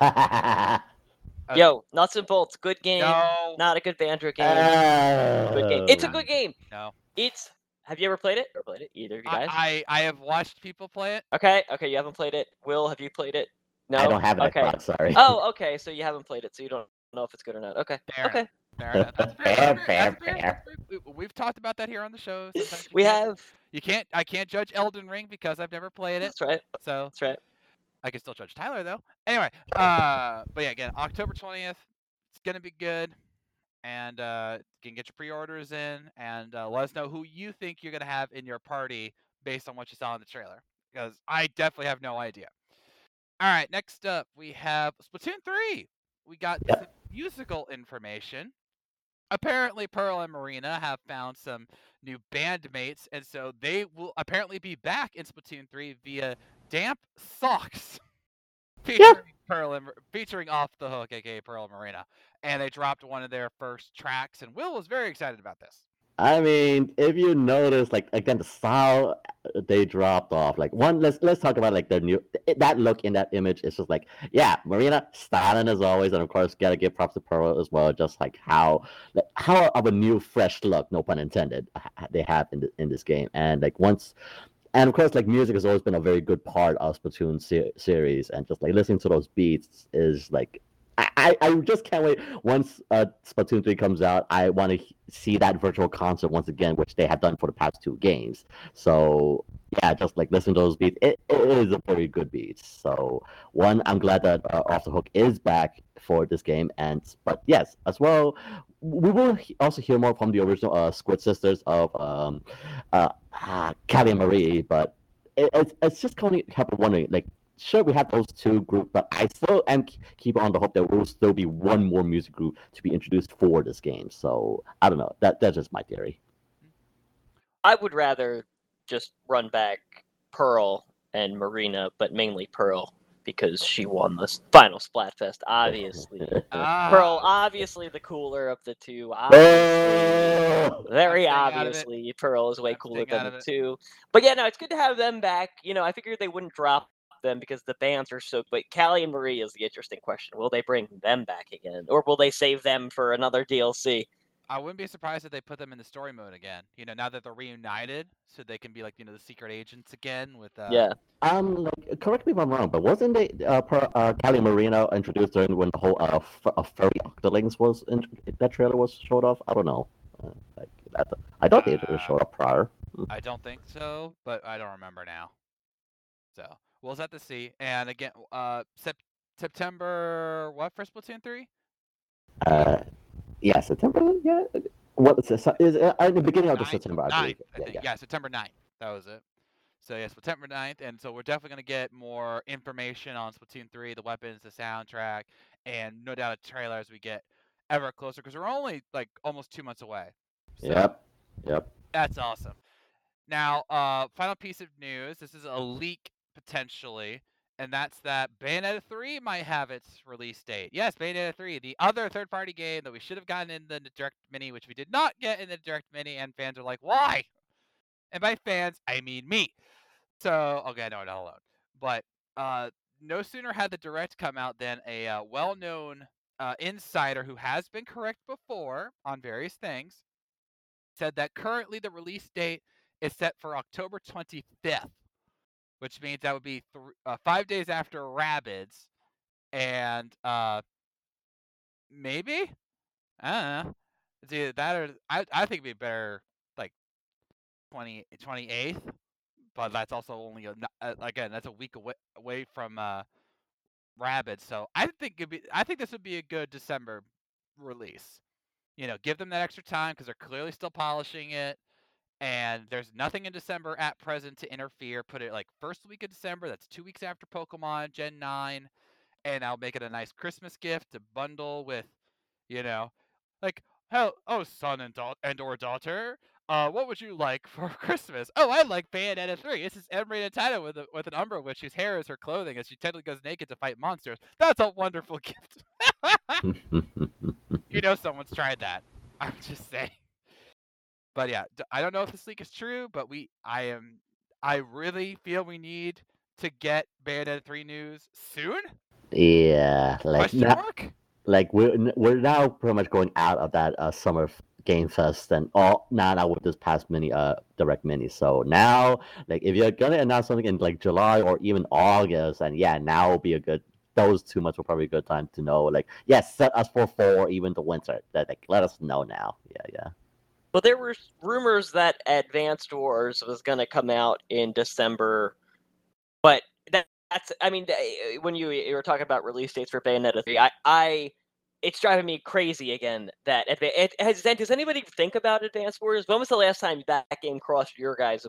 [SPEAKER 1] Uh,
[SPEAKER 3] Yo, nuts and bolts, good game.
[SPEAKER 1] No,
[SPEAKER 3] Not a good Banjo game. good game. It's a
[SPEAKER 2] Oh.
[SPEAKER 3] good game.
[SPEAKER 1] no.
[SPEAKER 3] It's. Have you ever played it or played it? Either of you guys?
[SPEAKER 1] I, I I have watched people play it.
[SPEAKER 3] Okay, okay, you haven't played it. Will, have you played it? No.
[SPEAKER 2] I don't have it.
[SPEAKER 3] Okay.
[SPEAKER 2] Xbox. Sorry.
[SPEAKER 3] Oh, okay. So you haven't played it, so you don't know if it's good or not. Okay.
[SPEAKER 1] Fair
[SPEAKER 3] okay.
[SPEAKER 1] enough. Fair enough. That's
[SPEAKER 2] Fair,
[SPEAKER 1] fair.
[SPEAKER 2] fair, fair.
[SPEAKER 1] We- We've talked about that here on the show. Sometimes you
[SPEAKER 3] We
[SPEAKER 1] can't-
[SPEAKER 3] have.
[SPEAKER 1] You can't. I can't judge Elden Ring because I've never played it.
[SPEAKER 3] That's right.
[SPEAKER 1] So
[SPEAKER 3] That's right.
[SPEAKER 1] I can still judge Tyler though. Anyway, uh, but yeah, again, October twentieth, it's gonna be good, and uh, you can get your pre-orders in, and uh, let us know who you think you're gonna have in your party based on what you saw in the trailer, because I definitely have no idea. All right, next up we have Splatoon three. We got some musical information. Apparently, Pearl and Marina have found some new bandmates, and so they will apparently be back in Splatoon 3 via Damp Socks, featuring Pearl and featuring Off the Hook, aka Pearl and Marina, and they dropped one of their first tracks, and Will was very excited about this.
[SPEAKER 2] I mean, if you notice, like again, the style uh, they dropped off. Like one, let's let's talk about like their new that look in that image. is just like, yeah, Marina styling as always, and of course, gotta give props to Pearl as well. Just like how like, how of a new, fresh look, no pun intended, they have in the, in this game. And like once, and of course, like music has always been a very good part of Splatoon se- series, and just like listening to those beats is like. I, I just can't wait. Once uh, Splatoon 3 comes out, I want to see that virtual concert once again, which they have done for the past two games. So yeah, just like listen to those beats. It, it is a very good beat. So one, I'm glad that uh, Off the Hook is back for this game, and but yes, as well, we will also hear more from the original uh, Squid Sisters of um, uh, uh, Callie and Marie. But it, it's it's just kind of kept wondering, like. Sure, we have those two groups, but I still am k- keep on the hope that there will still be one more music group to be introduced for this game. So I don't know. That that's just my theory.
[SPEAKER 3] I would rather just run back Pearl and Marina, but mainly Pearl, because she won the s- final Splatfest. Obviously,
[SPEAKER 1] Ah,
[SPEAKER 3] Pearl, obviously the cooler of the two. Obviously,
[SPEAKER 2] Oh!
[SPEAKER 3] very
[SPEAKER 1] I'm staying out of it.
[SPEAKER 3] obviously, Pearl is way cooler than the two. But yeah, no, it's good to have them back. You know, I figured they wouldn't drop them because the bands are so. But Callie and Marie is the interesting question. Will they bring them back again, or will they save them for another DLC?
[SPEAKER 1] I wouldn't be surprised if they put them in the story mode again. You know, now that they're reunited, so they can be like you know the secret agents again with. Uh,
[SPEAKER 3] yeah,
[SPEAKER 2] Um, like, correct me if I'm wrong, but wasn't they uh, per, uh Cali Marino introduced during when the whole uh, f- uh furry octolings was in, that trailer was showed off? I don't know. Uh, like that, I thought they
[SPEAKER 1] Uh,
[SPEAKER 2] showed up prior.
[SPEAKER 1] I don't think so, but I don't remember now. So we'll set to see. And again, uh, sep- September what for Splatoon three?
[SPEAKER 2] Uh, yeah, September. Yeah, what is this? Is uh, in the beginning of the September? I believe.
[SPEAKER 1] ninth, I
[SPEAKER 2] Yeah, yeah.
[SPEAKER 1] yeah, September 9th. That was it. So yeah, September 9th, and so we're definitely gonna get more information on Splatoon 3, the weapons, the soundtrack, and no doubt a trailer as we get ever closer because we're only like almost two months away. So
[SPEAKER 2] Yep. Yep.
[SPEAKER 1] That's awesome. Now, uh, final piece of news. This is a leak potentially, and that's that Bayonetta 3 might have its release date. Yes, Bayonetta 3, the other third-party game that we should have gotten in the Direct Mini, which we did not get in the Direct Mini, and fans are like, why? And by fans, I mean me. So, okay, no, not alone. But uh, no sooner had the Direct come out than a uh, well-known uh, insider who has been correct before on various things said that currently the release date is set for October 25th, which means that would be th- uh, five days after Rabbids, and uh, maybe I don't know. It's either that or I I think it'd be better like 20, 28th, but that's also only a, uh, again that's a week away away from uh, Rabbids. So I think it'd be I think this would be a good December release. You know, give them that extra time because they're clearly still polishing it and there's nothing in December at present to interfere. Put it like first week of December. That's two weeks after Pokemon Gen nine, and I'll make it a nice Christmas gift to bundle with, you know, like hell, oh son and daughter and or daughter. Uh, what would you like for Christmas? Oh, I like Bayonetta 3. This is Emery Nintendo with a, with an Umbra Witch whose hair is her clothing as she technically goes naked to fight monsters. That's a wonderful gift. you know someone's tried that. I'm just saying. But yeah, I don't know if this leak is true, but we, I am, I really feel we need to get Bayonetta 3 news soon.
[SPEAKER 2] yeah, like now, like we're we're now pretty much going out of that uh, summer game fest and all now now with this past mini uh direct mini. So now, like if you're gonna announce something in like July or even August, and yeah, now will be a good. Those two months will probably be a good time to know. Like, yes, set us for four even the winter. That like let us know now. Yeah, yeah.
[SPEAKER 3] But there were rumors that Advanced Wars was going to come out in December, but that, that's I mean eh, eh, when you, eh, you were talking about release dates for Bayonetta 3, I, I it's driving me crazy again that it, eh, has does anybody think about Advanced Wars? When was the last time that game crossed your guys?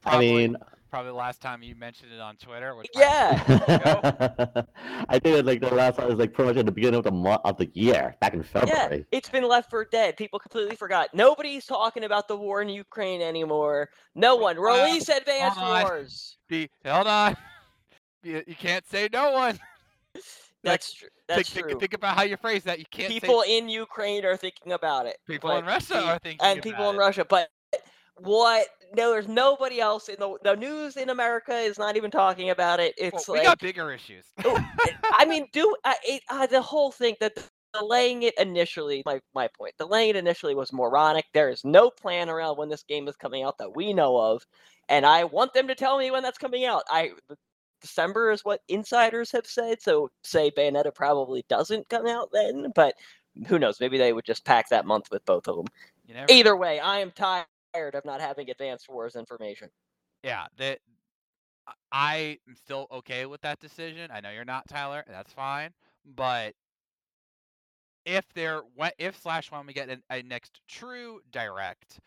[SPEAKER 1] Probably,
[SPEAKER 2] I mean,
[SPEAKER 1] probably the last time you mentioned it on Twitter. Which
[SPEAKER 3] Yeah,
[SPEAKER 2] I think it, like the last one was like pretty much at the beginning of the month of the year, back in February.
[SPEAKER 3] yeah,
[SPEAKER 2] February.
[SPEAKER 3] it's been left for dead. People completely forgot. Nobody's talking about the war in Ukraine anymore. No one.
[SPEAKER 1] Well,
[SPEAKER 3] Release Advanced
[SPEAKER 1] hold.
[SPEAKER 3] Wars.
[SPEAKER 1] Be, hold on. You, you can't say no one.
[SPEAKER 3] That's true. That's
[SPEAKER 1] think,
[SPEAKER 3] true.
[SPEAKER 1] think, think about how you phrase that. You can't
[SPEAKER 3] people
[SPEAKER 1] say
[SPEAKER 3] in Ukraine are thinking about it.
[SPEAKER 1] people
[SPEAKER 3] but
[SPEAKER 1] in Russia are thinking
[SPEAKER 3] and people
[SPEAKER 1] about
[SPEAKER 3] in
[SPEAKER 1] it.
[SPEAKER 3] Russia. But what? No, there's nobody else in the the news in America is not even talking about it.
[SPEAKER 1] Well,
[SPEAKER 3] It's
[SPEAKER 1] we
[SPEAKER 3] like
[SPEAKER 1] got bigger issues.
[SPEAKER 3] Oh, I mean, do uh, it, uh, the whole thing that delaying it initially. My my point. Delaying it initially was moronic. There is no plan around when this game is coming out that we know of, and I want them to tell me when that's coming out. I December is what insiders have said. So say Bayonetta probably doesn't come out then, but who knows? Maybe they would just pack that month with both of them. Either way, I am tired of not having Advanced Wars information.
[SPEAKER 1] yeah, that I am still okay with that decision. I know you're not, Tyler. That's fine. But if there, if slash when we get an, a next true direct,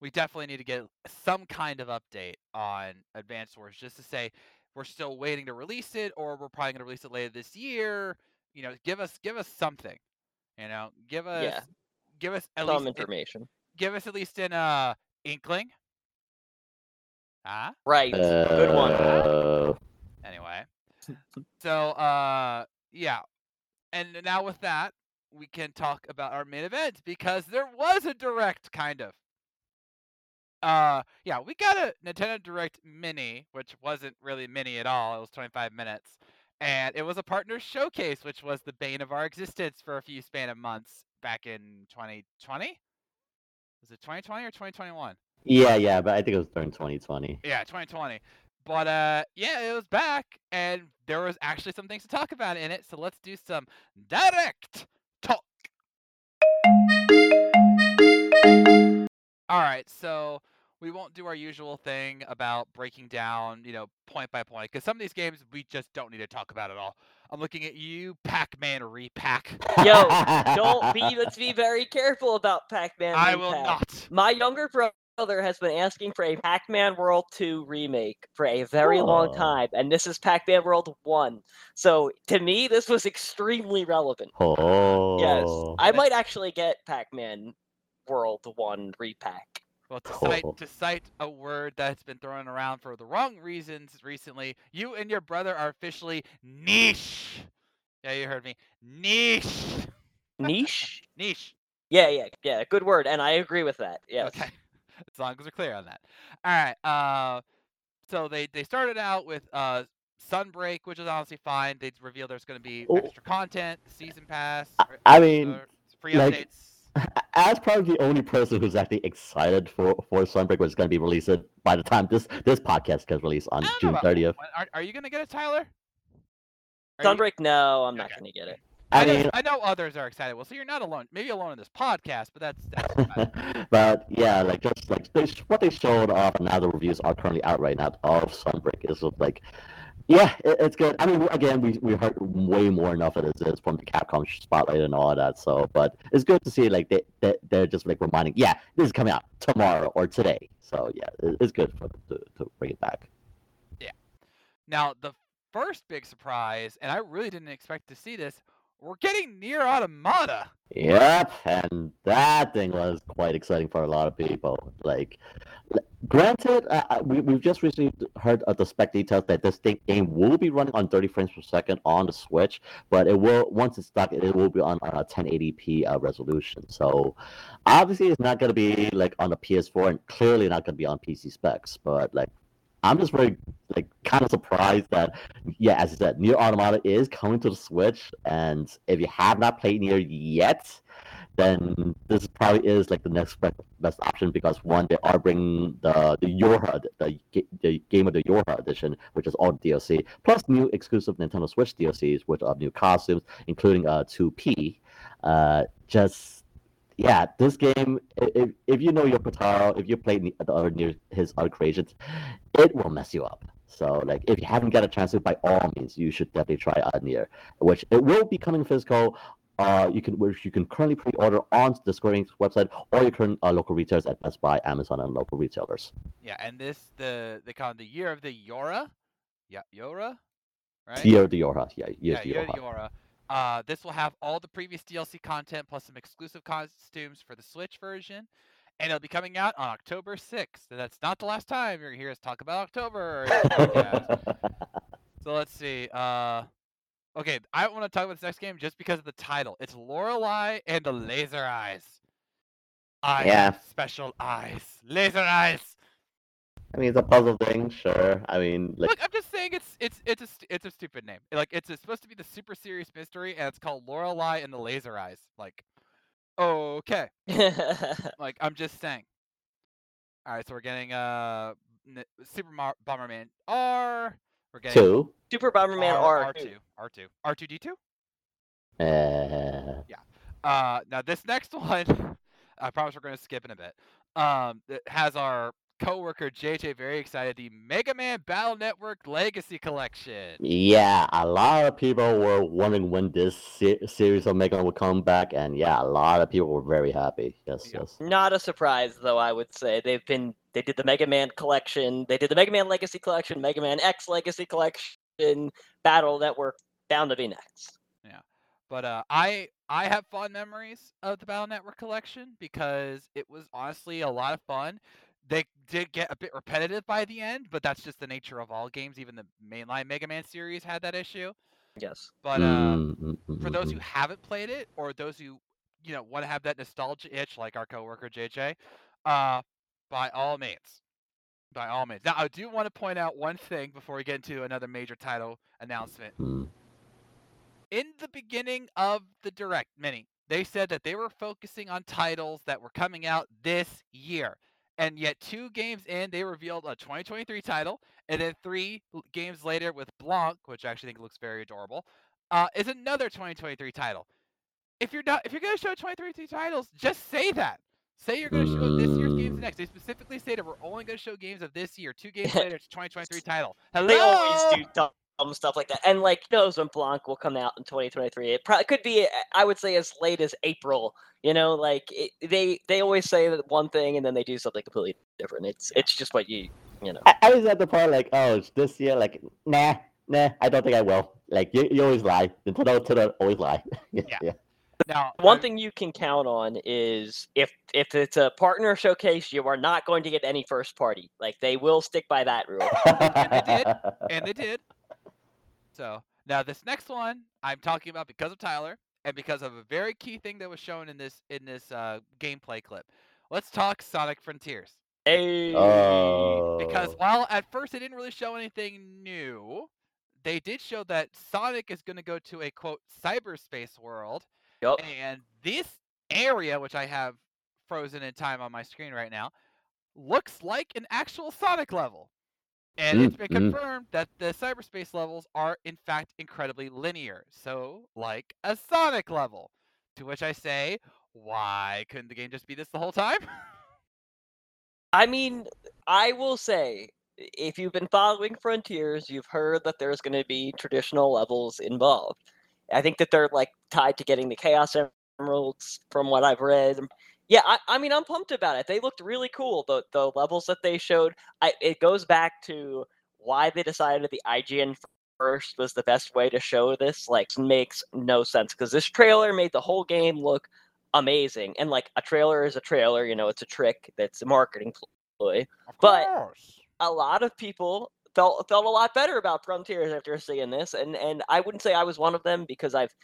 [SPEAKER 1] we definitely need to get some kind of update on Advanced Wars, just to say we're still waiting to release it, or we're probably going to release it later this year. You know, give us give us something. You know, give us
[SPEAKER 3] Yeah.
[SPEAKER 1] give us at
[SPEAKER 3] Some
[SPEAKER 1] least
[SPEAKER 3] information.
[SPEAKER 1] give us at least an uh inkling. Ah,
[SPEAKER 3] Right. Good one.
[SPEAKER 2] Uh,
[SPEAKER 1] anyway. So uh yeah. And now with that, we can talk about our main event because there was a direct kind of. Uh yeah, we got a Nintendo Direct Mini, which wasn't really mini at all. It was 25 minutes. And it was a partner showcase, which was the bane of our existence for a few span of months back in 2020. Was it 2020 or 2021?
[SPEAKER 2] Yeah, yeah, but I think it was during 2020.
[SPEAKER 1] Yeah, 2020. But uh yeah, it was back and there was actually some things to talk about in it. So let's do some direct talk. All right, so we won't do our usual thing about breaking down, you know, point by point because some of these games we just don't need to talk about at all. I'm looking at you, Pac-Man repack.
[SPEAKER 3] Yo, don't be. Let's be very careful about Pac-Man.
[SPEAKER 1] I will not.
[SPEAKER 3] My younger brother has been asking for a Pac-Man World 2 remake for a very long
[SPEAKER 2] Oh.
[SPEAKER 3] time, and this is Pac-Man World 1. So to me, this was extremely relevant.
[SPEAKER 2] Oh.
[SPEAKER 3] Yes, I might actually get Pac-Man World 1 repack.
[SPEAKER 1] Well, to cite
[SPEAKER 2] Cool.
[SPEAKER 1] to cite a word that's been thrown around for the wrong reasons recently, you and your brother are officially niche. Yeah, you heard me. Niche.
[SPEAKER 3] Niche?
[SPEAKER 1] Niche.
[SPEAKER 3] Yeah, yeah, yeah. Good word, and I agree with that. Yes.
[SPEAKER 1] Okay. As long as we're clear on that. All right. Uh, so they they started out with uh Sunbreak, which is honestly fine. They revealed there's going to be
[SPEAKER 2] Oh.
[SPEAKER 1] extra content, season pass,
[SPEAKER 2] I- I mean,
[SPEAKER 1] free
[SPEAKER 2] like,
[SPEAKER 1] updates.
[SPEAKER 2] As probably the only person who's actually excited for for Sunbreak, which is going to be released uh, by the time this this podcast gets released on
[SPEAKER 1] I don't know
[SPEAKER 2] June 30th.
[SPEAKER 1] Are, are you going to get it, Tyler? Are you-
[SPEAKER 3] Sunbreak? No, I'm not
[SPEAKER 1] Okay.
[SPEAKER 3] gonna get it.
[SPEAKER 2] I
[SPEAKER 1] I, know, I know others are excited. Well, so you're not alone. Maybe alone in this podcast, but that's, that's
[SPEAKER 2] but yeah, like just like they, what they showed off, and now the reviews are currently out right now of Sunbreak is like, yeah, it, it's good. I mean, again, we we heard way more enough of this is from the Capcom spotlight and all that. So, but it's good to see like they, they they're just like reminding, yeah, this is coming out tomorrow or today. So yeah, it, it's good for to, to bring it back. Yeah.
[SPEAKER 1] Now the first big surprise, and I really didn't expect to see this. We're getting NieR Automata.
[SPEAKER 2] Yep, and that thing was quite exciting for a lot of people. Like, granted, uh, we, we've just recently heard of the spec details that this thing, game will be running on 30 frames per second on the Switch, but it will once it's stuck, it will be on a 1080p uh, resolution. So, obviously, it's not going to be like on the PS4, and clearly not going to be on PC specs. But like, I'm just very like kind of surprised that yeah, as I said, NieR Automata is coming to the Switch, and if you have not played NieR yet, then this probably is like the next best, option because one, they are bringing the the Yorha, the, the, game of the Yorha edition, which is all DLC, plus new exclusive Nintendo Switch DLCs with uh, new costumes, including uh 2P. Uh, just yeah, this game, if, if you know your Kotaro, if you played the the other near his other creations, it will mess you up. So, like, if you haven't got a chance to, by all means, you should definitely try NieR, which it will be coming physical. Uh, you can, which you can currently pre-order on the Square Enix website or your current uh, local retailers at Best Buy, Amazon, and local retailers.
[SPEAKER 1] Yeah, and this the they call it the year of the Yorha. Yeah, Yorha, right?
[SPEAKER 2] Year of the Yorha, yeah, year
[SPEAKER 1] yeah,
[SPEAKER 2] of the
[SPEAKER 1] year of the
[SPEAKER 2] Yorha.
[SPEAKER 1] Uh, this will have all the previous DLC content plus some exclusive costumes for the Switch version, and it'll be coming out on October 6th. And that's not the last time you're gonna hear us talk about October. in this podcast. So let's see. Uh, okay, I want to talk about this next game just because of the title. It's Lorelei and the Laser Eyes. I
[SPEAKER 2] Yeah.
[SPEAKER 1] special eyes, laser eyes.
[SPEAKER 2] I mean, it's a puzzle thing, sure. I mean, like,
[SPEAKER 1] Look, I'm just saying it's it's it's a it's a stupid name. Like it's, it's supposed to be the super serious mystery, and it's called Lorelei and the Laser Eyes. Like, okay. Like I'm just saying. All right, so we're getting uh Super Mar- Bomberman R. We're getting
[SPEAKER 2] two.
[SPEAKER 3] Super Bomberman
[SPEAKER 1] R
[SPEAKER 3] R.
[SPEAKER 1] two R two R two D two.
[SPEAKER 2] Uh, yeah.
[SPEAKER 1] Uh, now this next one, I promise we're going to skip in a bit. Um, it has our coworker JJ very excited. The Mega Man Battle Network Legacy Collection.
[SPEAKER 2] yeah, a lot of people were wondering when this se- series of Mega Man would come back, and yeah, a lot of people were very happy. Yes,
[SPEAKER 1] Yeah.
[SPEAKER 2] yes.
[SPEAKER 3] Not a surprise, though. I would say they've been. They did the Mega Man collection. They did the Mega Man Legacy collection. Mega Man X Legacy collection. Battle Network. Bound to be next.
[SPEAKER 1] Yeah, but uh, I I have fond memories of the Battle Network collection because it was honestly a lot of fun. They did get a bit repetitive by the end, but that's just the nature of all games. Even the mainline Mega Man series had that issue.
[SPEAKER 3] Yes.
[SPEAKER 1] But uh,
[SPEAKER 2] Mm, mm, mm,
[SPEAKER 1] for
[SPEAKER 2] mm,
[SPEAKER 1] those who
[SPEAKER 2] mm.
[SPEAKER 1] haven't played it, or those who you know want to have that nostalgia itch, like our coworker JJ, uh, by all means, by all means. Now, I do want to point out one thing before we get into another major title announcement.
[SPEAKER 2] Mm.
[SPEAKER 1] In the beginning of the direct mini, they said that they were focusing on titles that were coming out this year. And yet, two games in, they revealed a 2023 title, and then three games later with Blanc, which I actually think looks very adorable, uh, is another 2023 title. If you're not, if you're gonna show 2023 titles, just say that. Say you're gonna show this year's games
[SPEAKER 2] Mm.
[SPEAKER 1] next. They specifically stated we're only gonna show games of this year. Two games later, it's 2023 title. Hello.
[SPEAKER 3] They always do dumb stuff like that. And like, knows when Blanc will come out in 2023? It probably could be, I would say, as late as April. You know, like it, they they always say that one thing and then they do something completely different. It's it's just what you you know.
[SPEAKER 2] I, I was at the point like, oh, it's this year, like, nah, nah, I don't think I will. Like, you, you always lie. Nintendo, Nintendo always lie. yeah,
[SPEAKER 1] Yeah.
[SPEAKER 2] yeah.
[SPEAKER 1] Now,
[SPEAKER 3] One
[SPEAKER 1] I-
[SPEAKER 3] thing you can count on is if if it's a partner showcase, you are not going to get any first party. Like they will stick by that rule.
[SPEAKER 1] And they did. and they did. So now this next one I'm talking about because of Tyler and because of a very key thing that was shown in this in this uh, gameplay clip. Let's talk Sonic Frontiers.
[SPEAKER 3] Hey.
[SPEAKER 1] Because
[SPEAKER 2] Oh.
[SPEAKER 1] while at first they didn't really show anything new, they did show that Sonic is going to go to a quote cyberspace world,
[SPEAKER 3] Yup.
[SPEAKER 1] and this area, which I have frozen in time on my screen right now, looks like an actual Sonic level. And
[SPEAKER 2] Mm,
[SPEAKER 1] it's been
[SPEAKER 2] mm.
[SPEAKER 1] confirmed that the cyberspace levels are in fact incredibly linear, so like a Sonic level. To which I say, why couldn't the game just be this the whole time?
[SPEAKER 3] I mean, I will say, if you've been following Frontiers, you've heard that there's going to be traditional levels involved. I think that they're like tied to getting the Chaos Emeralds, from what I've read. Yeah, I, I mean, I'm pumped about it. They looked really cool. The the levels that they showed, I, it goes back to why they decided the IGN first was the best way to show this. Like, makes no sense because this trailer made the whole game look amazing. And like a trailer is a trailer, you know, it's a trick that's a marketing ploy. But- A lot of people felt felt a lot better about Frontiers after seeing this, and and I wouldn't say I was one of them because I've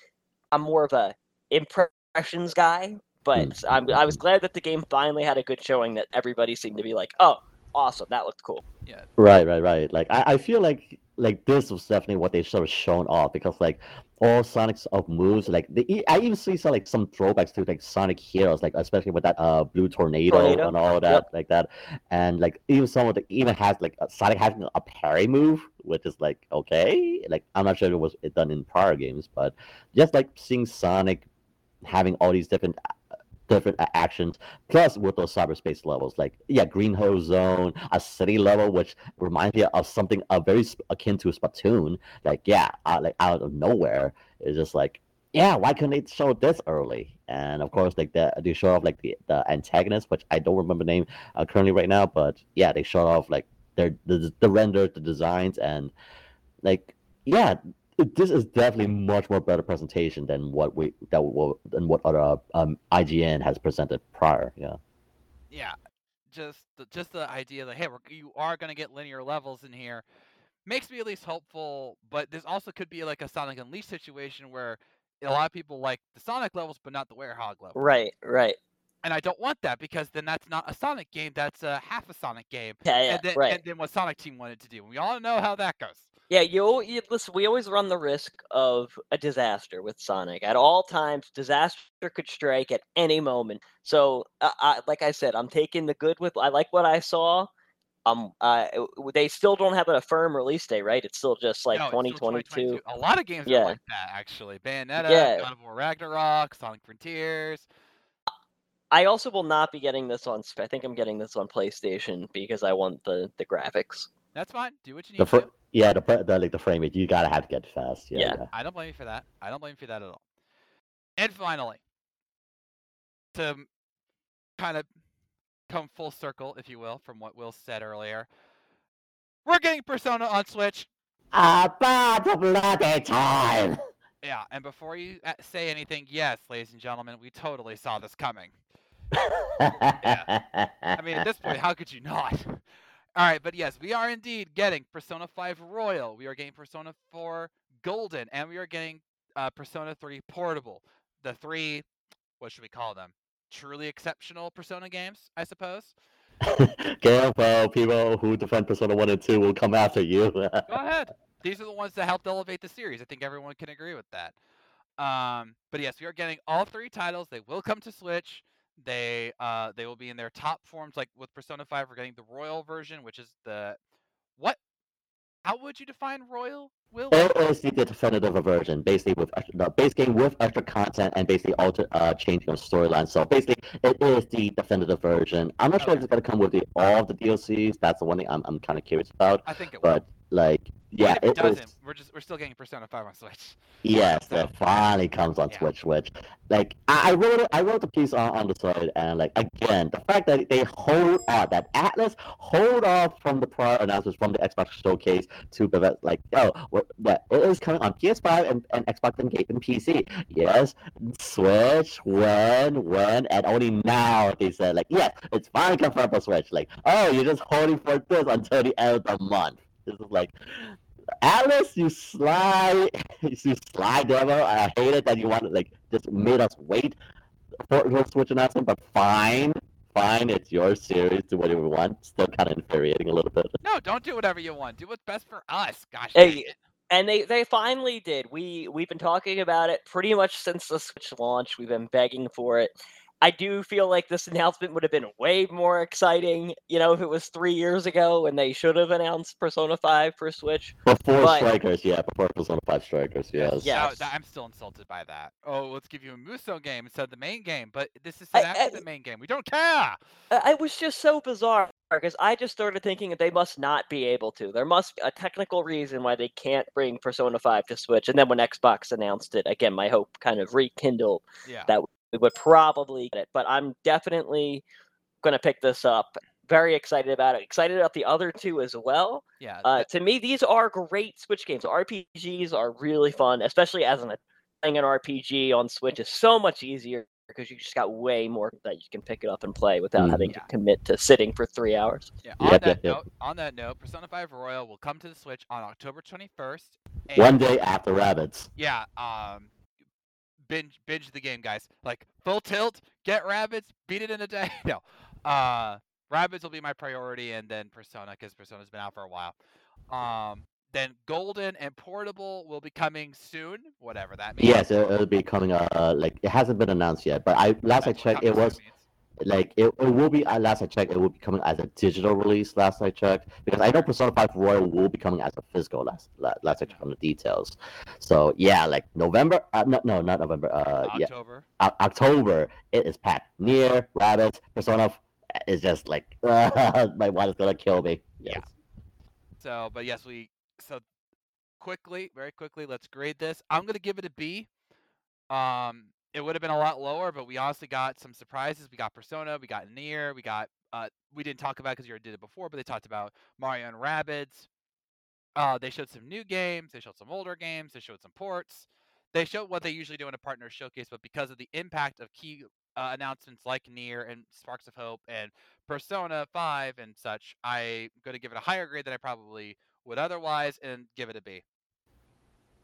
[SPEAKER 3] I'm more of a impressions guy. But mm, I'm, I was mm, mm. glad that the game finally had a good showing that everybody seemed to be like, oh, awesome, that looked cool. Yeah.
[SPEAKER 2] Right, right, right. Like I, I feel like like this was definitely what they sort of shown off because like all Sonic's of moves, like the, e- I even see some like some throwbacks to like Sonic Heroes, like especially with that uh blue tornado,
[SPEAKER 3] Tornado,
[SPEAKER 2] and all that
[SPEAKER 3] yep.
[SPEAKER 2] like that, and like even some of the even has like uh, Sonic having a parry move, which is like okay, like I'm not sure if it was done in prior games, but just like seeing Sonic having all these different different actions plus with those cyberspace levels like yeah Green Hill Zone a city level which reminds me of something uh, very akin to a splatoon. Like yeah out, like out of nowhere it's just like yeah why couldn't they show this early? And of course like the, they show off like the, the antagonist which i don't remember name uh, currently right now but yeah they showed off like their the, the render the designs and like yeah this is definitely much more better presentation than what we that will than what other um IGN has presented prior. Yeah.
[SPEAKER 1] yeah, just the, just the idea that hey, we're, you are gonna get linear levels in here makes me at least hopeful. But this also could be like a Sonic Unleashed situation where a lot of people like the Sonic levels, but not the Werehog level.
[SPEAKER 3] Right, right.
[SPEAKER 1] And I don't want that because then that's not a Sonic game. That's a half a Sonic game.
[SPEAKER 3] Yeah, yeah,
[SPEAKER 1] and then
[SPEAKER 3] right.
[SPEAKER 1] and then what Sonic Team wanted to do. We all know how that goes.
[SPEAKER 3] Yeah, you, you listen. We always run the risk of a disaster with Sonic. At all times, disaster could strike at any moment. So, uh, I, like I said, I'm taking the good with. I like what I saw. Um, uh, they still don't have a firm release date, right? It's still just like
[SPEAKER 1] No, it's still
[SPEAKER 3] 2022.
[SPEAKER 1] A lot of games
[SPEAKER 3] Yeah.
[SPEAKER 1] are like that actually. Bayonetta,
[SPEAKER 3] Yeah.
[SPEAKER 1] God of War Ragnarok, Sonic Frontiers.
[SPEAKER 3] I also will not be getting this on. I think I'm getting this on PlayStation because I want the the graphics.
[SPEAKER 1] That's fine. Do what you need
[SPEAKER 2] The
[SPEAKER 1] to.
[SPEAKER 2] Fr- yeah the, the like the frame rate you gotta have to get fast. Yeah.
[SPEAKER 3] Yeah.
[SPEAKER 2] yeah.
[SPEAKER 1] I don't blame you for that. I don't blame you for that at all. And finally, to kind of come full circle, if you will, from what Will said earlier, we're getting Persona on Switch.
[SPEAKER 2] About the bloody time.
[SPEAKER 1] Yeah, and before you uh, say anything, yes, ladies and gentlemen, we totally saw this coming. yeah. I mean, at this point, how could you not? All right, but yes, we are indeed getting Persona 5 Royal. We are getting Persona 4 Golden, and we are getting uh, Persona 3 Portable. The three, what should we call them? Truly exceptional Persona games, I suppose.
[SPEAKER 2] Careful, people who defend Persona 1 and 2 will come after you.
[SPEAKER 1] Go ahead. These are the ones that helped elevate the series. I think everyone can agree with that. Um, but yes, we are getting all three titles. They will come to Switch. They uh, they will be in their top forms. Like with Persona 5, we're getting the Royal version, which is the what? How would you define Royal? Will
[SPEAKER 2] It is the definitive version, basically with extra- the base game with extra content and basically alter uh, changing of storyline. So basically, it is the definitive version. I'm not sure if it's gonna come with the, all of the DLCs. That's the one thing I'm, I'm kind of curious about.
[SPEAKER 1] I think it will.
[SPEAKER 2] But like, yeah,
[SPEAKER 1] it,
[SPEAKER 2] it
[SPEAKER 1] doesn't,
[SPEAKER 2] is.
[SPEAKER 1] we're just we're still getting Persona 5 on Switch.
[SPEAKER 2] Yes,
[SPEAKER 1] So-
[SPEAKER 2] it finally comes on
[SPEAKER 1] Yeah.
[SPEAKER 2] Switch. Which, like, I, I wrote I wrote the piece on, on the side, and like again, the fact that they hold on that Atlus hold off from the prior announcements from the Xbox showcase to prevent like, oh, what, what it is coming on PS5 and, and Xbox and Game and PC. Yes, Switch when when and only now they said like, yes, it's finally confirmed for Switch. Like, oh, you're just holding for this until the end of the month. This is like. Alice, you sly, you sly devil. I hate it that you wanted like just made us wait for for Switch announcement, but fine, fine. It's your series. Do whatever you want. Still kind of infuriating a little bit.
[SPEAKER 1] No, don't do whatever you want. Do what's best for us. Gosh.
[SPEAKER 3] Hey,
[SPEAKER 1] dang it.
[SPEAKER 3] And they they finally did. We we've been talking about it pretty much since the Switch launch. We've been begging for it. I do feel like this announcement would have been way more exciting, you know, if it was three years ago when they should have announced Persona 5 for Switch.
[SPEAKER 2] Before
[SPEAKER 3] But-
[SPEAKER 2] Strikers, yeah, before Persona Five Strikers,
[SPEAKER 1] Yes,
[SPEAKER 2] yes.
[SPEAKER 3] Yeah.
[SPEAKER 1] no, I'm still insulted by that. Oh, let's give you a Muso game instead of the main game, but this is
[SPEAKER 3] I-
[SPEAKER 1] after
[SPEAKER 3] I-
[SPEAKER 1] the main game. We don't care.
[SPEAKER 3] I- Uh, It was just so bizarre because I just started thinking that they must not be able to. There must be a technical reason why they can't bring Persona 5 to Switch. And then when Xbox announced it, again, my hope kind of rekindled.
[SPEAKER 1] Yeah.
[SPEAKER 3] That We would probably get it, but I'm definitely going to pick this up. Very excited about it. Excited about the other two as well.
[SPEAKER 1] yeah.
[SPEAKER 3] Uh, to me, these are great Switch games. RPGs are really fun, especially as an playing an RPG on Switch is so much easier because you just got way more that you can pick it up and play without
[SPEAKER 2] Mhm.
[SPEAKER 3] having to
[SPEAKER 1] Yeah.
[SPEAKER 3] commit to sitting for three hours.
[SPEAKER 1] yeah. On
[SPEAKER 2] Yep,
[SPEAKER 1] that
[SPEAKER 2] yep, yep.
[SPEAKER 1] note, on that note, Persona 5 Royal will come to the Switch on October 21st.
[SPEAKER 2] One
[SPEAKER 1] and-
[SPEAKER 2] day after Rabbids.
[SPEAKER 1] Yeah. Um. Binge binge the game, guys. Like full tilt, get Rabbids, beat it in a day. No. Uh, Rabbids will be my priority, and then Persona because Persona's been out for a while. Um. Then Golden and Portable will be coming soon, whatever that means.
[SPEAKER 2] Yes, it, it'll be coming. Uh, like it hasn't been announced yet, but I last I
[SPEAKER 1] That's what
[SPEAKER 2] checked, it was like it, it will be uh, last I checked it will be coming as a digital release last I checked because I know Persona 5 Royal will be coming as a physical last la- last I checked on the details. So yeah, like November uh, no no not November uh yeah
[SPEAKER 1] October.
[SPEAKER 2] o- October it is packed. NieR Rabbids Persona is just like my wife is gonna kill me.
[SPEAKER 1] Yeah.
[SPEAKER 2] Yes.
[SPEAKER 1] So, but yes, we so quickly, very quickly, let's grade this. I'm gonna give it a B. Um, it would have been a lot lower, but we honestly got some surprises. We got Persona, we got NieR, we got uh, we didn't talk about because you already did it before, but they talked about Mario and Rabbids. Uh, they showed some new games, they showed some older games, they showed some ports. They showed what they usually do in a partner showcase, but because of the impact of key uh, announcements like NieR and Sparks of Hope and Persona 5 and such, I'm going to give it a higher grade than I probably would otherwise and give it a B.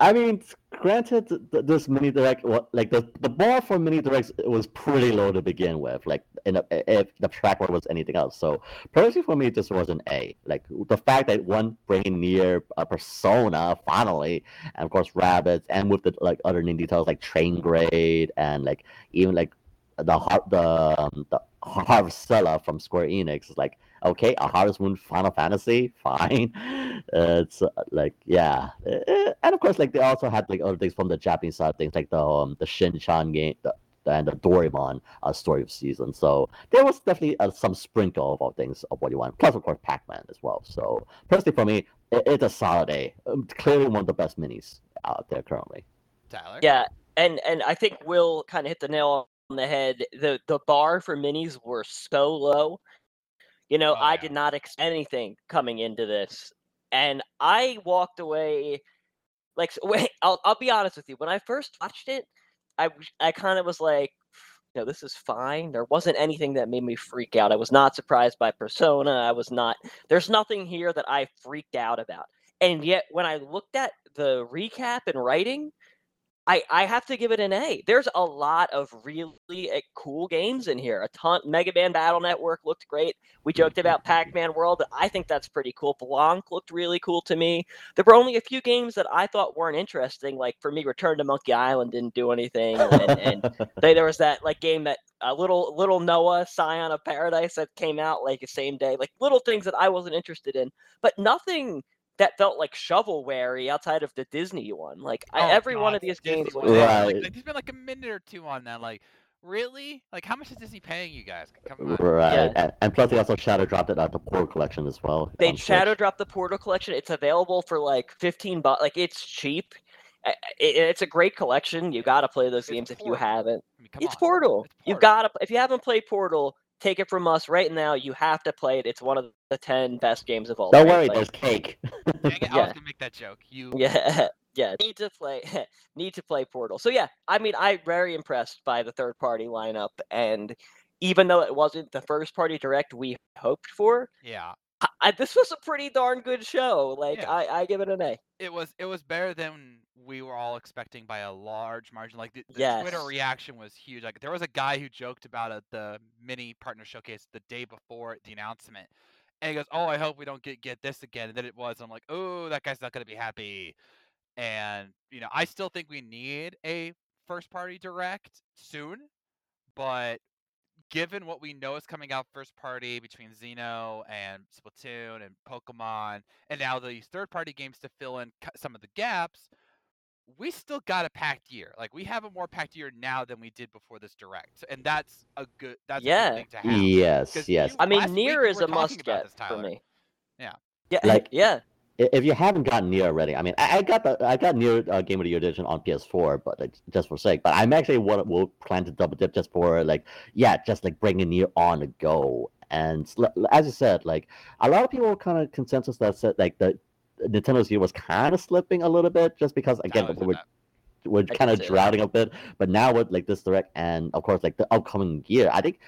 [SPEAKER 2] I mean, granted, th- th- this mini direct, like the the bar for mini directs was pretty low to begin with. Like, in a, if the track record was anything else, so personally for me, this was an A. Like the fact that one bringing NieR a persona finally, and of course Rabbids, and with the like other indie titles like Train Grade and like even like the the um, the Harvestella from Square Enix is like okay, a Harvest Moon Final Fantasy, fine. Uh, it's uh, like yeah, Uh, and of course like they also had like other things from the Japanese side, things like the um the Shin-chan game, the, and the Doraemon uh, story of season. So there was definitely uh, some sprinkle of all things of what you want. Plus, of course, Pac-Man as well. So personally, for me, it, it's a solid A. Um, clearly one of the best minis out there currently.
[SPEAKER 1] Tyler?
[SPEAKER 3] Yeah, and and I think Will kind of hit the nail on the head. The the bar for minis were so low. You know,
[SPEAKER 1] Oh,
[SPEAKER 3] I
[SPEAKER 1] yeah.
[SPEAKER 3] did not expect anything coming into this, and I walked away like wait. I'll I'll be honest with you. When I first watched it, I I kind of was like, you know, this is fine. There wasn't anything that made me freak out. I was not surprised by Persona. I was not. There's nothing here that I freaked out about. And yet, when I looked at the recap and writing, I, I have to give it an A. There's a lot of really uh, cool games in here. A ton. Mega Man Battle Network looked great. We joked about Pac Man World. I think that's pretty cool. Blanc looked really cool to me. There were only a few games that I thought weren't interesting. Like for me, Return to Monkey Island didn't do anything, and, and they, there was that like game that uh, little little Noah Scion of Paradise that came out like the same day. Like little things that I wasn't interested in, but nothing that felt like shovelware outside of the Disney one. Like I,
[SPEAKER 1] Oh,
[SPEAKER 3] every one of these games
[SPEAKER 1] was
[SPEAKER 3] was.
[SPEAKER 2] Right.
[SPEAKER 1] Like, like, there's been like a minute or two on that. Like, really? Like, how much is Disney paying you guys? Come on.
[SPEAKER 2] Right,
[SPEAKER 3] Yeah.
[SPEAKER 2] and, and plus they also shadow dropped it at the Portal Collection as well.
[SPEAKER 3] they
[SPEAKER 2] on Switch.
[SPEAKER 3] shadow drop the Portal collection. It's available for like 15 bucks. Like it's cheap. I- I- it- it's a great collection. You got to play those
[SPEAKER 1] It's
[SPEAKER 3] games if you haven't.
[SPEAKER 1] I mean,
[SPEAKER 3] it's. Portal.
[SPEAKER 1] It's
[SPEAKER 3] You've got to if you haven't played Portal, take it from us right now. You have to play it. It's one of the 10 best games of all
[SPEAKER 2] Don't
[SPEAKER 3] time.
[SPEAKER 2] worry,
[SPEAKER 3] Like,
[SPEAKER 2] there's cake.
[SPEAKER 1] Dang it, I
[SPEAKER 3] Yeah.
[SPEAKER 1] was gonna make that joke. You.
[SPEAKER 3] yeah yeah need to play need to play portal so yeah i mean i'm very impressed by the third party lineup and even though it wasn't the first party direct we hoped for
[SPEAKER 1] Yeah.
[SPEAKER 3] I, I, this was a pretty darn good show like
[SPEAKER 1] Yeah.
[SPEAKER 3] I, I give it an a
[SPEAKER 1] It was. It was better than we were all expecting by a large margin. Like the, the Twitter reaction was huge. Like there was a guy who joked about it, the mini partner showcase the day before the announcement. And he goes, "Oh, I hope we don't get get this again." And then it was. I'm like, "Oh, that guy's not gonna be happy." And you know, I still think we need a first party direct soon, but given what we know is coming out first party between Xeno and Splatoon and Pokemon, and now these third party games to fill in some of the gaps, we still got a packed year. Like we have a more packed year now than we did before this direct, and that's a good that's a
[SPEAKER 3] Yeah.
[SPEAKER 1] good thing to have.
[SPEAKER 2] yes,
[SPEAKER 1] 'Cause
[SPEAKER 2] yes.
[SPEAKER 1] you-
[SPEAKER 3] i mean
[SPEAKER 1] NieR
[SPEAKER 3] is a must get
[SPEAKER 1] this,
[SPEAKER 3] for me
[SPEAKER 1] Yeah.
[SPEAKER 3] yeah
[SPEAKER 2] Like-
[SPEAKER 3] yeah
[SPEAKER 2] If you haven't gotten NieR already, I mean, I, I got the I got NieR uh, Game of the Year edition on PS4, but like, just for sake. But I'm actually what will plan to double dip just for like, yeah, just like bringing NieR on the go. And as you said, like a lot of people kind of consensus that said like the Nintendo's year was kind of slipping a little bit, just because again
[SPEAKER 1] I
[SPEAKER 2] we
[SPEAKER 1] in
[SPEAKER 2] we're, we're kind of drowning a bit. But now with like this direct and of course like the upcoming year, I think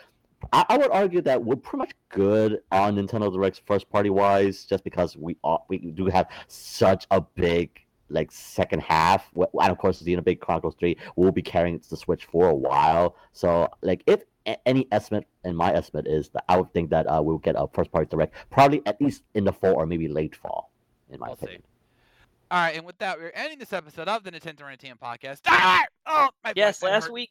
[SPEAKER 2] I, I would argue that we're pretty much good on Nintendo Direct's first party wise, just because we are, we do have such a big like second half, and of course Xenoblade Chronicles Three will be carrying the Switch for a while. So like if any estimate, and my estimate is that I would think that uh, we'll get a first party direct probably at least in the fall or maybe late fall, in my
[SPEAKER 1] We'll see. All right, and with that, we're ending this episode of the Nintendo Entertainment Podcast. Ah! Oh, my
[SPEAKER 3] yes last
[SPEAKER 1] hurt.
[SPEAKER 3] week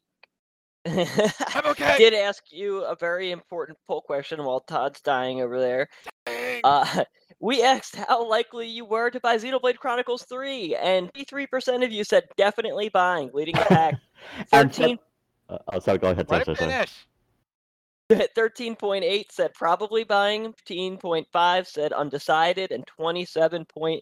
[SPEAKER 1] I'm okay.
[SPEAKER 3] did ask you a very important poll question while todd's dying over there
[SPEAKER 1] Dang.
[SPEAKER 3] Uh, we asked how likely you were to buy Xenoblade Chronicles 3, and 53% of you said definitely buying, leading the pack.
[SPEAKER 2] And
[SPEAKER 3] 13,
[SPEAKER 2] Uh, oh, sorry, go ahead.
[SPEAKER 1] Let
[SPEAKER 2] Sorry,
[SPEAKER 1] it
[SPEAKER 2] sorry, sorry.
[SPEAKER 1] finish.
[SPEAKER 3] 13.8 said probably buying, 15.5 said undecided, and 27.6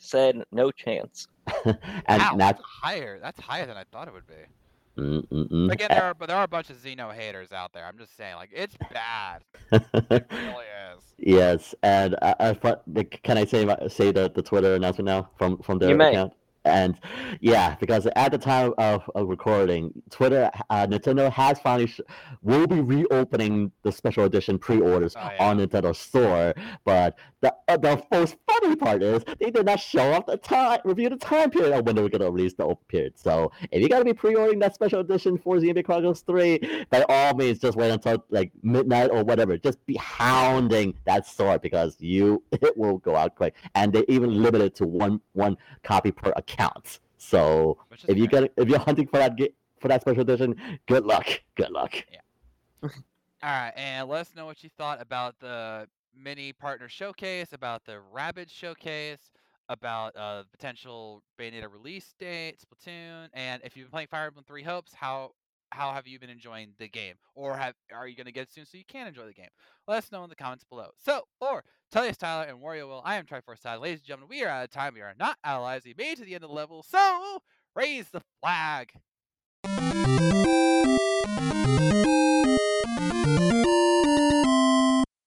[SPEAKER 3] said no chance.
[SPEAKER 2] and
[SPEAKER 1] Wow,
[SPEAKER 2] now,
[SPEAKER 1] that's higher. That's higher than I thought it would be.
[SPEAKER 2] mm, mm, mm.
[SPEAKER 1] Again, there are but there are a bunch of Xeno haters out there. I'm just saying, like it's bad. It really is.
[SPEAKER 2] Yes, and uh, uh, fr- the- can I say my- say the, the Twitter announcement now from from their
[SPEAKER 3] You may.
[SPEAKER 2] account? And yeah, because at the time of, of recording, Twitter, uh, Nintendo has finally sh- will be reopening the special edition pre-orders
[SPEAKER 1] Oh, yeah.
[SPEAKER 2] on Nintendo Store. But the uh, the most funny part is they did not show off the time review the time period of when they were going to release the open period. So if you got to be pre-ordering that special edition for Xenoblade Chronicles Three, by all means, just wait until like midnight or whatever. Just be hounding that store because you it will go out quick, and they even limit it to one one copy per account. So if you
[SPEAKER 1] fair.
[SPEAKER 2] get if you're hunting for that ga- for that special edition, good luck. Good luck. Yeah.
[SPEAKER 1] All right, and let us know what you thought about the mini partner showcase, about the Rabbids showcase, about uh, potential Bayonetta release date, Splatoon, and if you've been playing Fire Emblem Three Hopes, how how have you been enjoying the game, or have are you going to get it soon so you can enjoy the game? Let us know in the comments below. So, or tell us Tyler and Wario Will, I am Triforce Tyler. Ladies and gentlemen, we are out of time. We are not allies. We made it to the end of the level, so raise the flag.